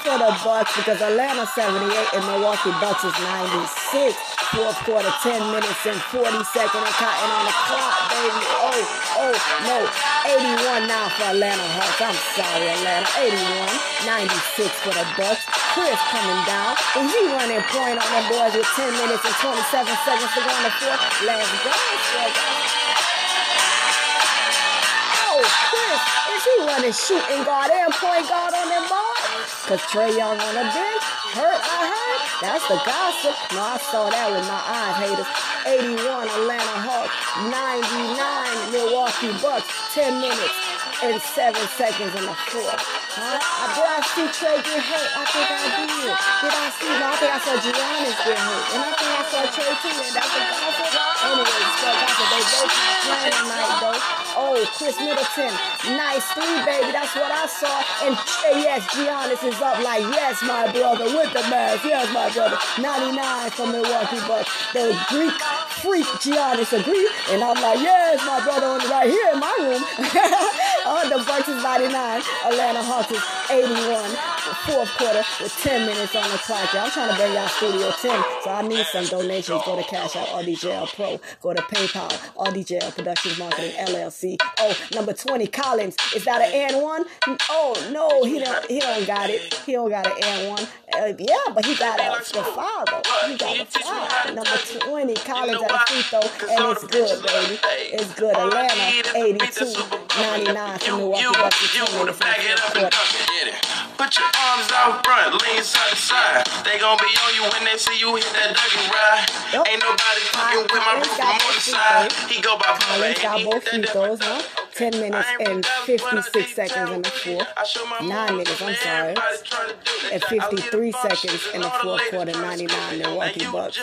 For the Bucks because Atlanta 78 and Milwaukee Bucks is 96. Fourth quarter, 10 minutes and 40 seconds and counting on the clock, baby. Oh, oh, no. 81 now for Atlanta Hawks. I'm sorry, Atlanta. 81. 96 for the Bucks. Khris coming down. And he running point on them boys with 10 minutes and 27 seconds to go in the fourth. Let's go. Oh, Khris, is he running shooting guard and point guard on them boys? Cause Trae Young on the bench, hurt, I heard. That's the gossip. No, I saw that with my eyes, haters. 81 Atlanta Hawks, 99 Milwaukee Bucks, 10 minutes and 7 seconds in the fourth. Huh? Did I see Trae get hurt? I think I did. Did I see? No, I think I saw Giannis get hurt. And I think I saw Trae too. And that's the gossip. Anyway, so gossip. They both playing tonight though. Oh, Khris Middleton. Nice three, baby. That's what I saw. And uh, yes, Giannis is up like, yes, my brother, with the mask. Yes, my brother. 99 from Milwaukee Bucks. The Greek freak Giannis agree. And I'm like, yes, my brother, right here in my room. oh, the Bucks is 99. Atlanta Hawks is 81. Fourth quarter with 10 minutes on the clock. Y'all, I'm trying to bring y'all Studio 10. So I need some donations. Go to Cash Out RDJL Pro. Go to PayPal RDJL Productions Marketing LLC. Oh, number 20, Collins. Is that an and one? Oh no, he don't. He don't got it. He don't got an and one. Uh, yeah, but he got a the father. He got a foul. Number 20, Collins at the free throw, and it's good, baby. It's good. Atlanta 82, 99 from Milwaukee Bucks. With 10 minutes in the fourth quarter. Get it. Put your arms out front, lean side to side. They gon' be on you when they see you hit that dirty ride. Yup. Ain't nobody fucking with my roof from on the side. He go by Collins got both free throws, huh? 10 minutes and 56 seconds in the fourth. 9 minutes, I'm sorry. And 53 seconds in the fourth quarter, 99 Milwaukee Bucks.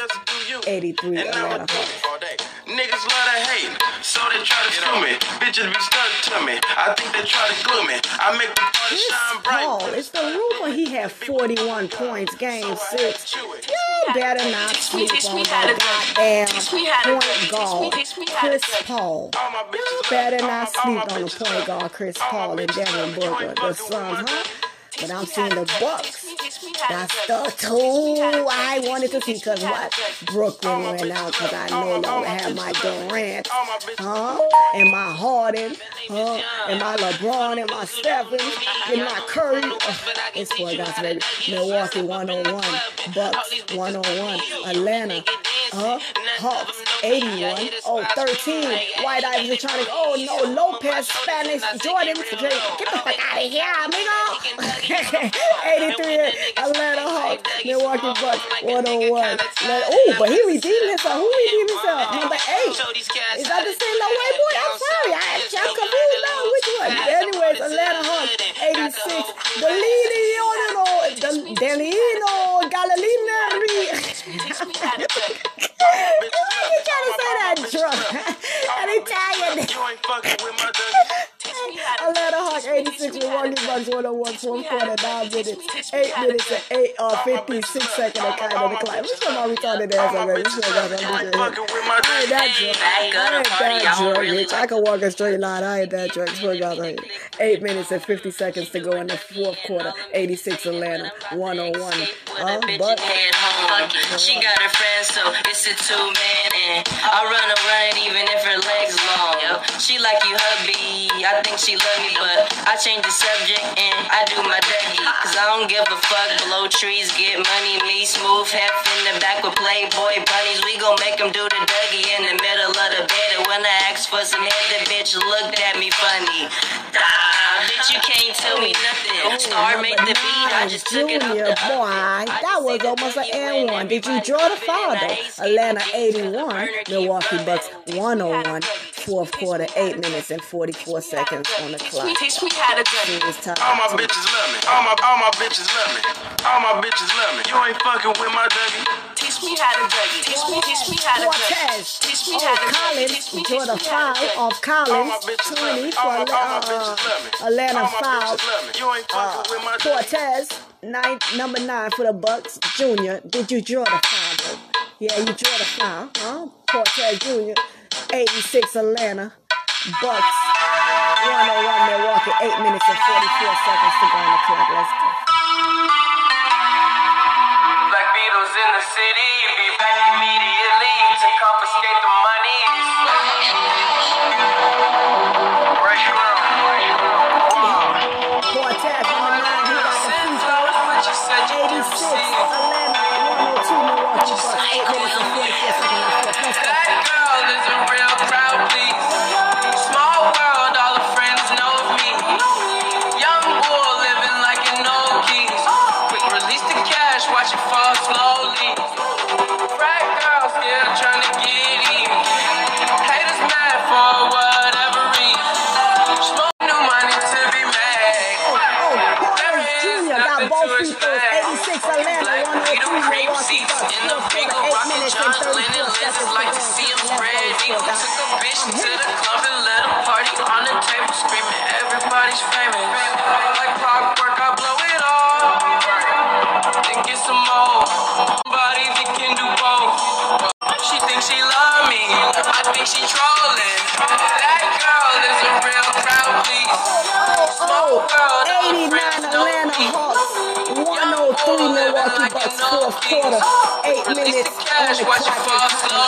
83 Atlanta Hawks. Niggas love to hate, so they try to screw me. Bitches be stuck to me. I think they try to glue me. I make the party shine bright. Paul, it's the rumor he had 41 points, game six. Yo, better not Teach me, sleep teach me on how that goddamn Teach me how to point dunk. Teach me, guard, teach me how to Chris. Paul. All my bitches love Better not sleep on the point guard, Chris Paul and bitches Devin love me. You Booker. ain't The Suns, huh? But I'm seeing the Bucks. Teach me how That's the two I wanted to see. Because what? Brooklyn went out because I no longer have my Durant, huh? And my Harden, huh? And my LeBron and my Stephen and my Curry. Oh, it's for guys, baby. Milwaukee 101, Bucks 101, Atlanta, huh? Hawks 81, oh 13. White Ivy to, oh no, Lopez, Spanish, Jordan. Get the fuck out of here, amigo. 83, Atlanta Hawks, Milwaukee Bucks 101. Let, oh, but he redeemed himself. Who redeemed himself? Number eight. Is that the same no way boy? I'm sorry. I, I'm confused now. Which one? Anyways, Atlanta Hawks 86. The leading, you know, the Delino Galileo. You trying to say that drunk? An Italian. You ain't fucking with my Dougie. Atlanta Hawk 86 Milwaukee Bucks 101 fourth quarter, 9 minutes, 8 minutes and 8 or uh 56 second of kind of the clock. What's up, my retarded ass over there? What's up, guys? You I'm ain't just fucking with my I ain't that Dougie. drunk. I ain't that drunk, bitch. I can walk a straight line. I ain't that drunk. Swear to God, I ain't. 8 minutes and 50 seconds to go in the fourth quarter. 86 Atlanta, 101. Uh, but. She got her friends, so it's a two man. And I run her run it even if her legs long. She like you, hubby. I think she love me, but I change the subject and I do my Dougie. Cause I don't give a fuck. Blow trees, get money. Me smooth, hef in the back with Playboy bunnies. We gon' make them do the Dougie in the middle of the bed. And when I asked for some head, the bitch looked at me funny. Ah, bitch, you can't tell me nothing. Star made the beat, I just took it off the boy, that was almost an and one. Did you draw the though? Atlanta 81, Milwaukee Bucks 101, fourth quarter, 8 minutes and 44 seconds on the clock. Teach me how to dunk. Time All my bitches love me. All my all my bitches love me. All my bitches love me. You ain't fucking with my Dougie. Teach me how to dunk. Teach me, teach me how to dunk. Cortez. Teach me Oh, how to. Collins Teach me, teach me how to dunk. off Collins. All my bitches 20 for All my, all my uh, bitches love me. Atlanta All my foul. bitches love me. You ain't fucking with my Dougie. Cortez, nine, number nine for the Bucks. Junior, did you draw the foul? Yeah, you draw the foul, huh? Cortez Junior, 86 Atlanta. Bucks, 101 Milwaukee, 8 minutes and 44 seconds to go on the clock. Let's go. Black Beatles in the city, be back immediately to confiscate the money. Fresh ground. Cortez, oh he got the. What you said you 86. Atlanta, 102 Milwaukee Bucks, 8 minutes fourth quarter, 8 minutes on the Watch it fall.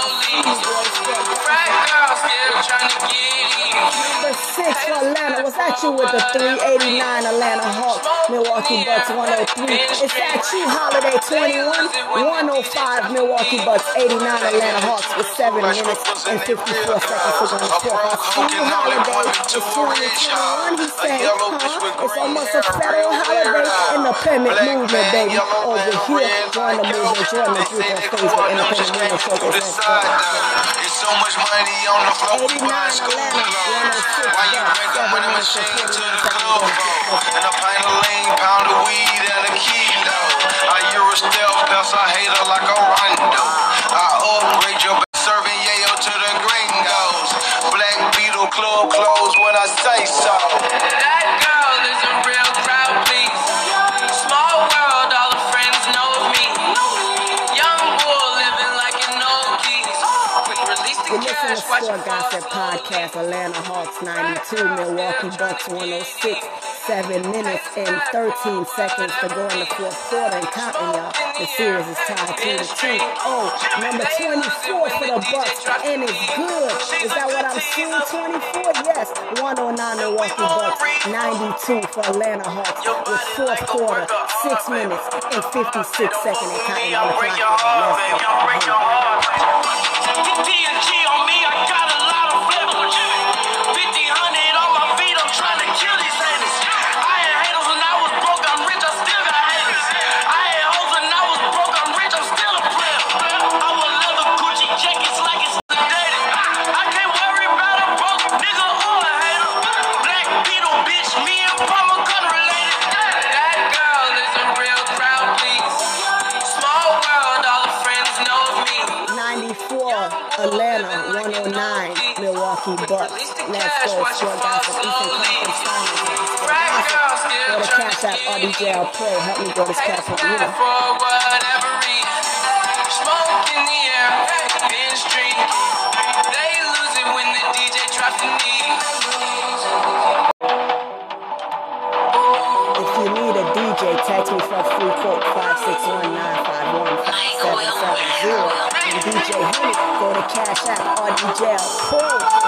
You with the 389 Atlanta Hawks, Milwaukee Bucks 103? Is that you, Holiday 21? 105 Milwaukee Bucks 89 Atlanta Hawks with 7 minutes and 54 seconds to go in the fourth. I Holiday. It's 2021. He said, huh? It's almost a federal holiday. in the Independent movement, baby. Over here, join the movement, join the group on Facebook. Independent movement. Let's. It's so much money on the floor, we 89 school Atlanta, 106 Why you Bucks, bring 7 with a minutes and machine to the for? And a of lean, pound of weed, and a kilo. I Euro stealth, cause I hate her like a rondo. I upgrade your b- serving yayo to the gringos. Black Beetle club clothes when I say so. Sport Gossip Podcast. Atlanta Hawks 92, Milwaukee Bucks 106. Seven minutes and 13 seconds to go in the fourth quarter and counting, y'all. The series is tied 2 to 2. Oh, number 24 for the Bucks, and it's good. Is that what I'm seeing? 24? Yes. 109 Milwaukee Bucks, 92 for Atlanta Hawks with fourth quarter, 6 minutes and 56 seconds and counting on the clock. Milwaukee Bucks. Let's go, Sport Gossip, Eastern Conference Finals. Go to Cash App, RDJL Pro. Help me go to this cash app. You know. For whatever reason, smoke in the air, in street. They lose it when the DJ drops the knee. If you need a DJ, text me for free quote 561-951-5770. And DJ Henry, go to Cash App, RDJL Pro.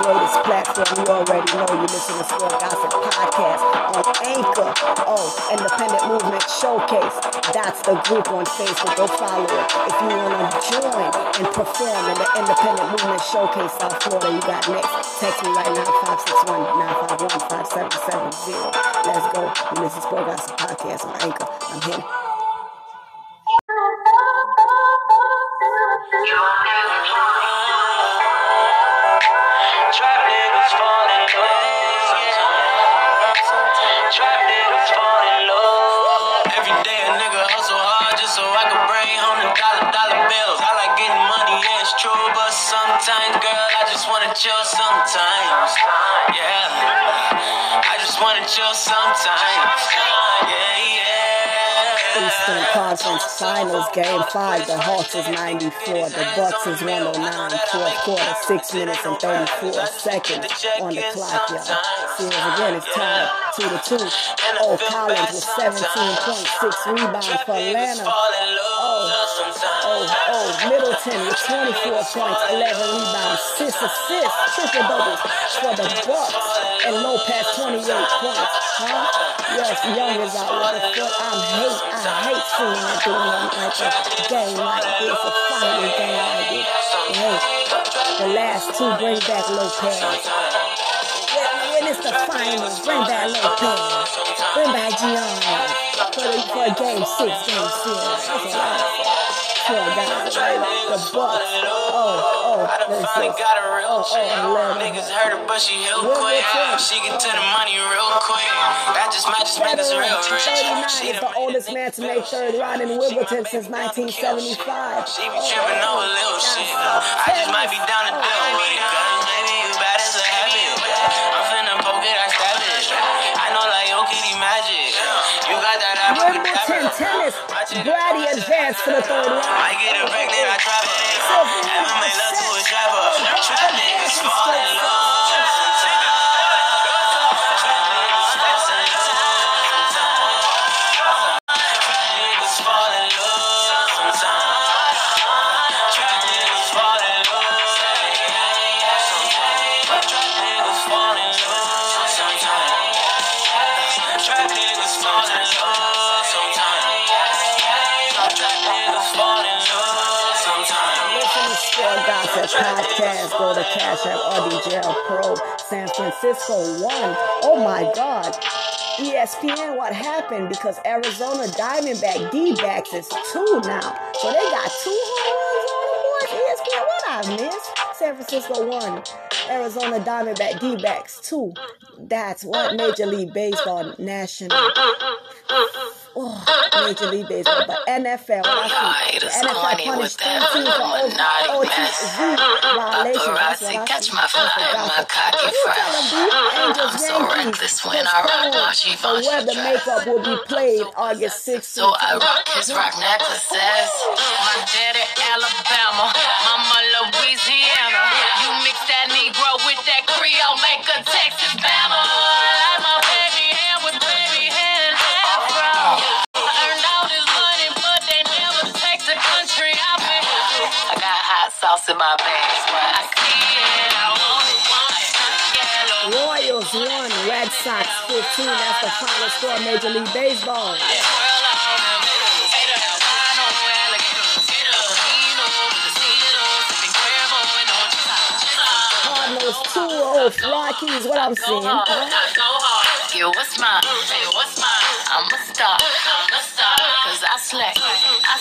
This platform. You already know you listen to Sport Gossip Podcast on Anchor. Oh, Independent Movement Showcase. That's the group on Facebook. Go follow it. If you want to join and perform in the Independent Movement Showcase South Florida, you got next. Text me right now, 561-951-5770. Let's go. You listen to Sport Gossip Podcast on Anchor. I'm here. Finals Game 5. The Hawks is 94. The Bucks is 109. Fourth quarter, 6 minutes and 34 seconds on the clock, y'all. Series again is tied 2 to 2. Oh, Collins with 17.6 rebounds for Atlanta. Middleton with 24 points, 11 rebounds, 6 assists, triple doubles for the Bucks. And Lopez 28 points. Huh? Yes, Young is out with the foot. I hate, I hate seeing it doing like a game like this, a final game like this. Hey, the last two bring back Lopez. When, it's the finals, bring back Lopez. Bring back Gianni for, for game six, game series. That's a lot. Poor guys, the Bucks. Oh, oh, I done finally got a real oh, chick. oh, I Niggas heard her, but she Real quick. She get to the money real quick. That just might just make us real rich. 39 She is the the oldest man to make third round in Wimbledon since 1975. She be oh, tripping over little shit. I just might be down to deal with it. Tennis, Brady advanced to the third round. I get her pregnant, I trap her. RDJL Pro. San Francisco won. Oh my God. ESPN, what happened? Because Arizona Diamondback D-backs is two now. So they got two home runs on the board. ESPN, what I missed? San Francisco won. Arizona Diamondback D-backs two. That's what Major League Baseball National oh, Major League Baseball, but NFL, what I see, the NFL punished three teams for OTZ what I Catch my the fire, my cocky fresh. Uh, Angels, I'm so reckless when I rock Archie postponed Von for where the makeup will be uh, played August 16th. So I rock his rock necklaces. My daddy Alabama, mama Louisiana. You mix that Negro with that Creole, make a Texas Bama. Sauce in my bags, I see it. I want it, want it. Yellow. Royals won, Red Sox 15. That's the final score of Major League Baseball. Cardinals 2 0 Rockies. What I'm seeing. Yeah, what's mine? Hey, what's mine? I'm a star. I'm a star. Cause. I slay. I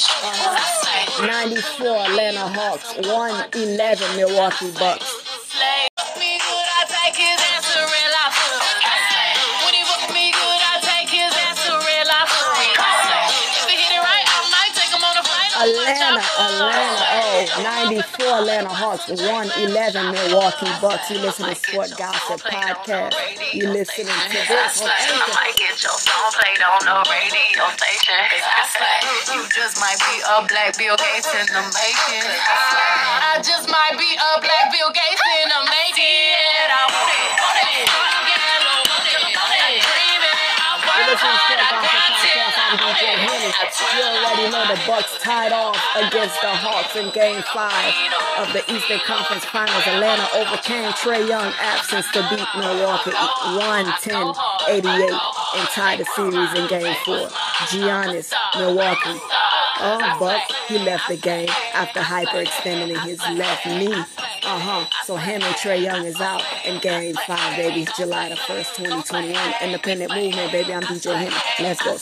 94 Atlanta Hawks, 111 Milwaukee Bucks. 94 Atlanta Hawks, 111 Milwaukee Bucks. You listen to Sport Gossip Podcast. You listening to this on I Anchor. might get your song played on the radio station. You just might be a black Bill Gates in the making. I just might be a black Bill Gates in the making. I want it, want it. Yellow, want it, want it. Dreaming, I You work listen to hard, Sport I Gossip grind till DJ. Henny. You already know the Bucks tied off against the Hawks in Game 5 of the Eastern Conference Finals. Atlanta overcame Trae Young absence to beat Milwaukee 110-88 and tie the series in Game 4. Giannis, Milwaukee. Oh, but he left the game after hyperextending his left knee. Uh-huh. So him and Trae Young is out in game five, baby. July the 1st, 2021. Independent movement, baby. I'm DJ Henry. Let's go.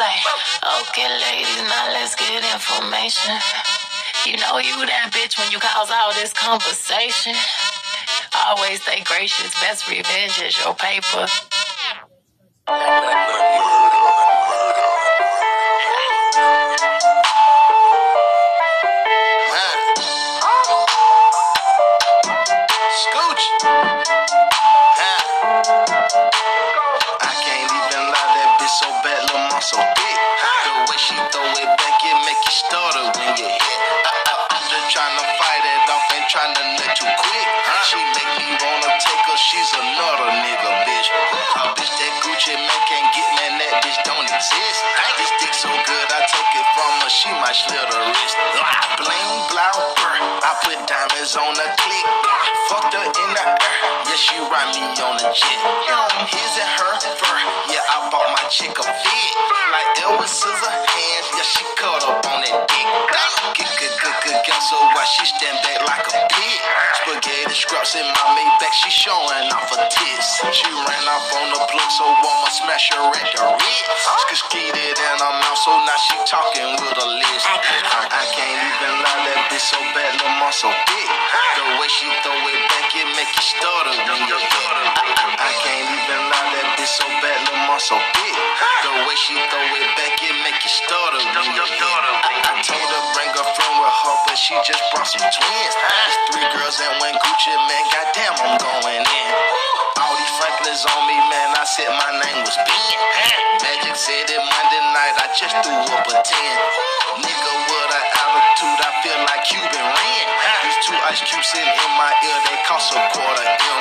Okay, ladies, now let's get information. You know you that bitch when you cause all this conversation. Always stay gracious. Best revenge is your paper. Slit her wrist. Bling, blow. I put diamonds on the click. Fucked her in the air, yeah, she ride me on the jet. Oh. His and her fur, yeah, I bought my chick a fit. Like Elvis scissor hands, yeah, she cut up on that dick. Good, good, good, good, good, so why she stand back like a pig? Spaghetti scraps in my Maybach, she showing off her tits. She ran off on the plug, so I'ma smash her at the Ritz. Skeeted in her mouth, so now she talking with a list. I, I can't even lie, that bitch so bad, mom so big. The way she throw it back, it make you stutter hit. I, I, I can't even lie, that bitch so bad, little mom so big. The way she throw it back, it make you stutter hit. I, I told her bring a friend with her, but she just brought some twins. It's three girls and one Gucci, man, goddamn, I'm going in. All these Franklins on me, man, I said my name was Ben. Magic said it Monday night, I just threw up a 10. nigga with an attitude, I feel like Cuban rent. There's two ice cubes sitting in my ear, they cost a quarter M.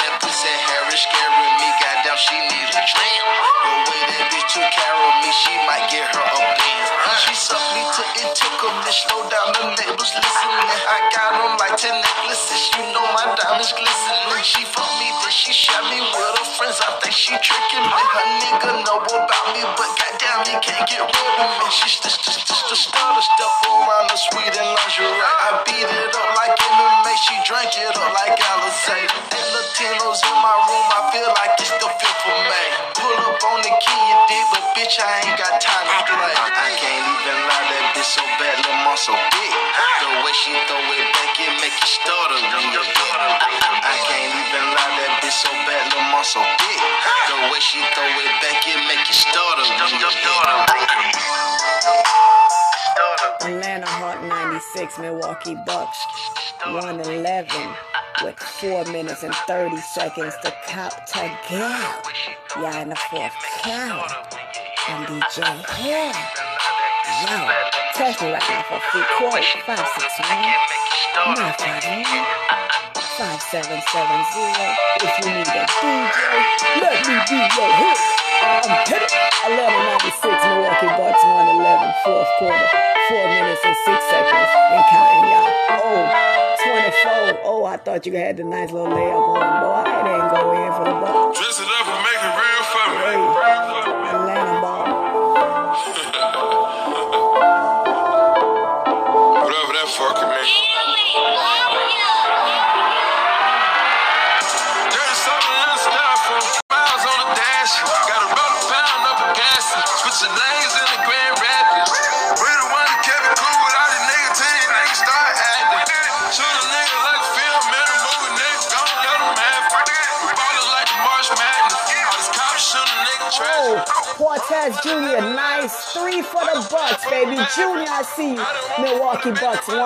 That pussy Harry scaring me, goddamn, she need a tramp. The way that bitch took care of me, she might get her a Benz. She sucked me till it took a bitch, slow down the neighbors listening. I got on like 10 necklaces, you know my diamonds glistening. She fucked me, then she shot me with her friends, I think she tricking me. Her nigga know about me, but goddamn, he can't get rid of me. She just, just, just, just started step the sweet and lingerie. I beat it up like MMA, she drank it up like Alizé. And Latinos in my room, I feel like it's the 5th of May. Pull up on the key, you dig, but bitch, I ain't got time to play. I can't even lie, that bitch so bad, little mom so big. The way she throw it back, it make you stutter hit. I, can't even lie, that bitch so bad, little mom so big. The way she throw it back, it make you stutter hit. Atlanta Hawk 96, Milwaukee Bucks 111 with 4 minutes and 30 seconds to cop to gap. Yeah, in the fourth count. And DJ Hill. Yo, text me right now for a free quote 561 951 5770 if you need a DJ. Let me be your hit. I'm hit. 1196 Milwaukee Bucks 111 fourth quarter. 4 minutes and 6 seconds and counting y'all. Oh, 24. Oh, I thought you had the nice little layup on, boy. It ain't go in for the ball. Dress it up and make it real for me. Hey, Atlanta ball. Whatever that fucking means. Portis Jr., nice. Three for the Bucks, baby. Junior, I see you. Milwaukee Bucks 114.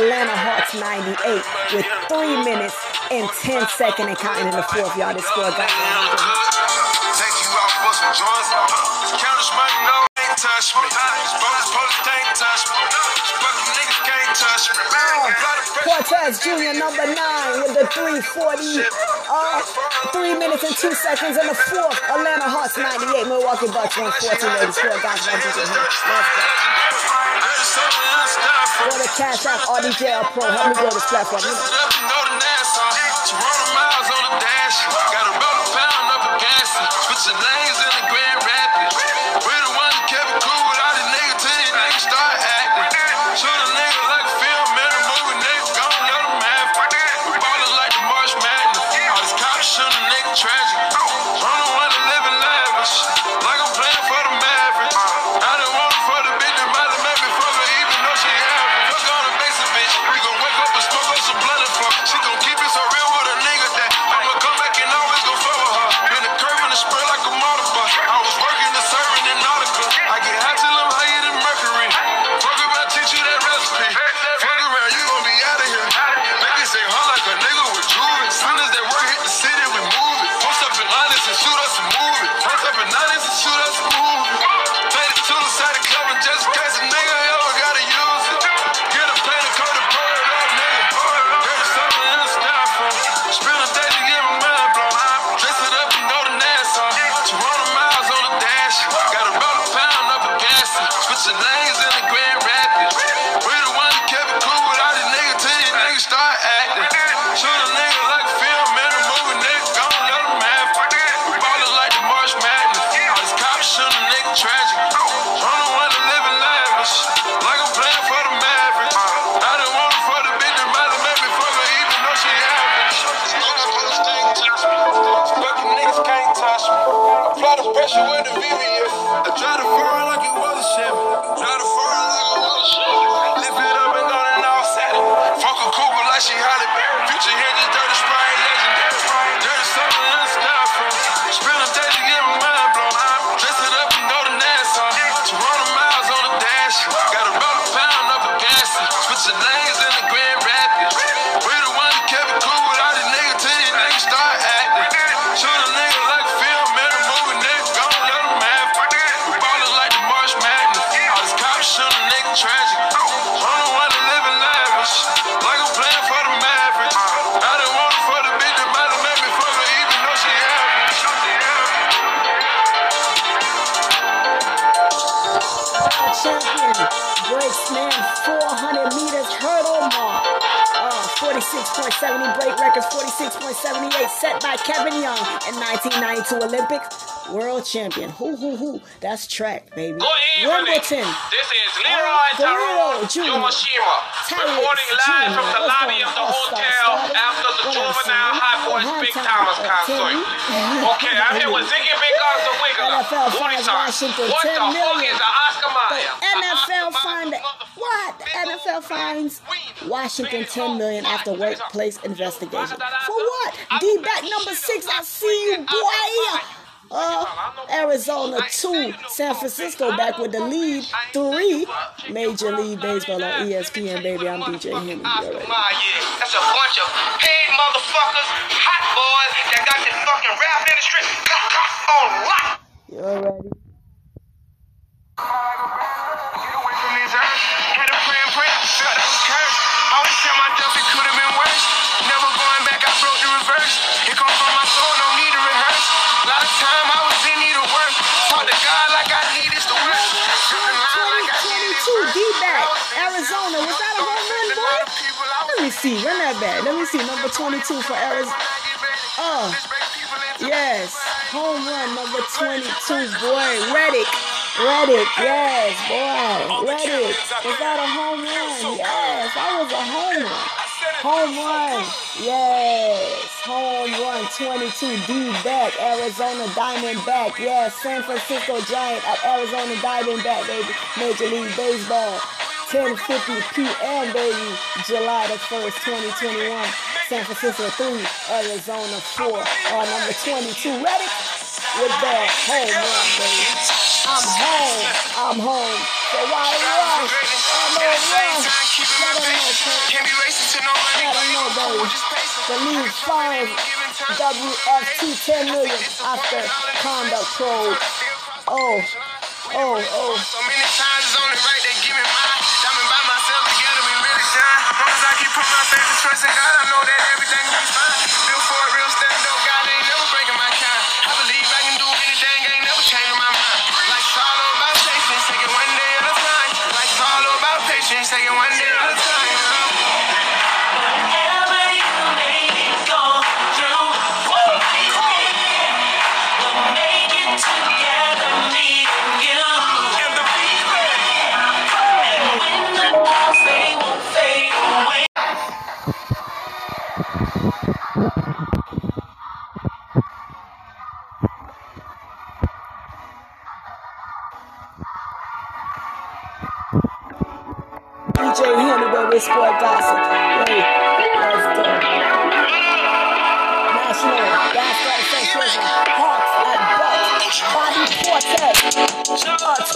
Atlanta Hawks 98 with 3 minutes and 10 seconds and counting in the fourth. Y'all, this score got Take you out for some joints. Money, no, ain't touch me. Portis Jr. number nine with the 340. Uh, three minutes and two seconds in the fourth. Atlanta Hawks 98. Milwaukee Bucks 114. Ladies, score guys. Go. The styrofoam. For the Cash App, RDJL Pro. Help me grow this platform. You know. 46.70 break records, 46.78 set by Kevin Young in 1992 Olympic world champion. Who, who, who? That's track, baby. Good evening. Wimbledon. This is Leroy Guerrero Tyrone Jr. Yumashima Tyrone reporting live Jr. from the lobby of the hotel after the Juvenile? Hot Boys Big Thomas concert. Okay, I'm here with Ziggy Big the Wiggler. NFL Boy, finds son, Washington What the fuck is an Oscar Mayer? NFL what? NFL finds Washington 10 million after workplace investigation. For what? D back number six. I see you, boy. Uh, Arizona two, San Francisco back with the lead. Three, Major League Baseball on ESPN, baby. I'm DJ Henry. You Oscar already. That's a bunch of paid motherfuckers, hot boys that got this fucking rap industry on lock. You already. See. Run that back. Let me see. Number 22 for Arizona. Oh, uh, yes. Home run number 22, boy. Reddick. Reddick, yes, boy. Reddick. Was that a home run? Yes, that was a home run. Home run. Yes. Home run 22 D back. Arizona Diamondback. Yes. San Francisco Giant at Arizona Diamondback, baby. Major League Baseball. 10:50 p.m. baby. July the 1st, 2021. San Francisco 3, Arizona 4. Uh, number 22. ready with that home run, baby. I'm home. I'm home. So why rush? I'm no rush. Let them know. Can't be racing to nobody. Let them know, baby. The league finds WFT 10 million after conduct probe. Oh, oh, oh. So many times trust in God, I know that everything will be fine.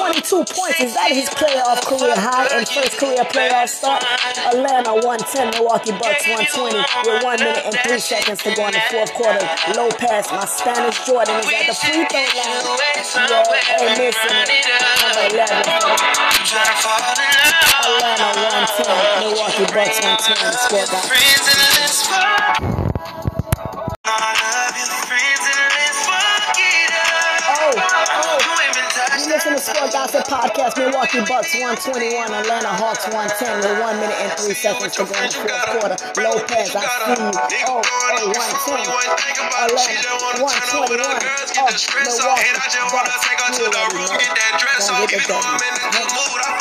22 points. Is that his playoff career high and first career playoff start? Atlanta 110, Milwaukee Bucks 120 with one minute and three seconds to go in the fourth quarter. Low pass, my Spanish Jordan is at the free throw line. Yeah, hey, missing it. Number 11. Atlanta 110, Milwaukee Bucks 120. Score by Gossip Podcast. Milwaukee Bucks 121, Atlanta Hawks 110 with one minute and three seconds to go in the fourth quarter. Lopez, I see you. Oh, oh, 110. Atlanta 121. Oh, Milwaukee Bucks. You already know. Gonna get the W.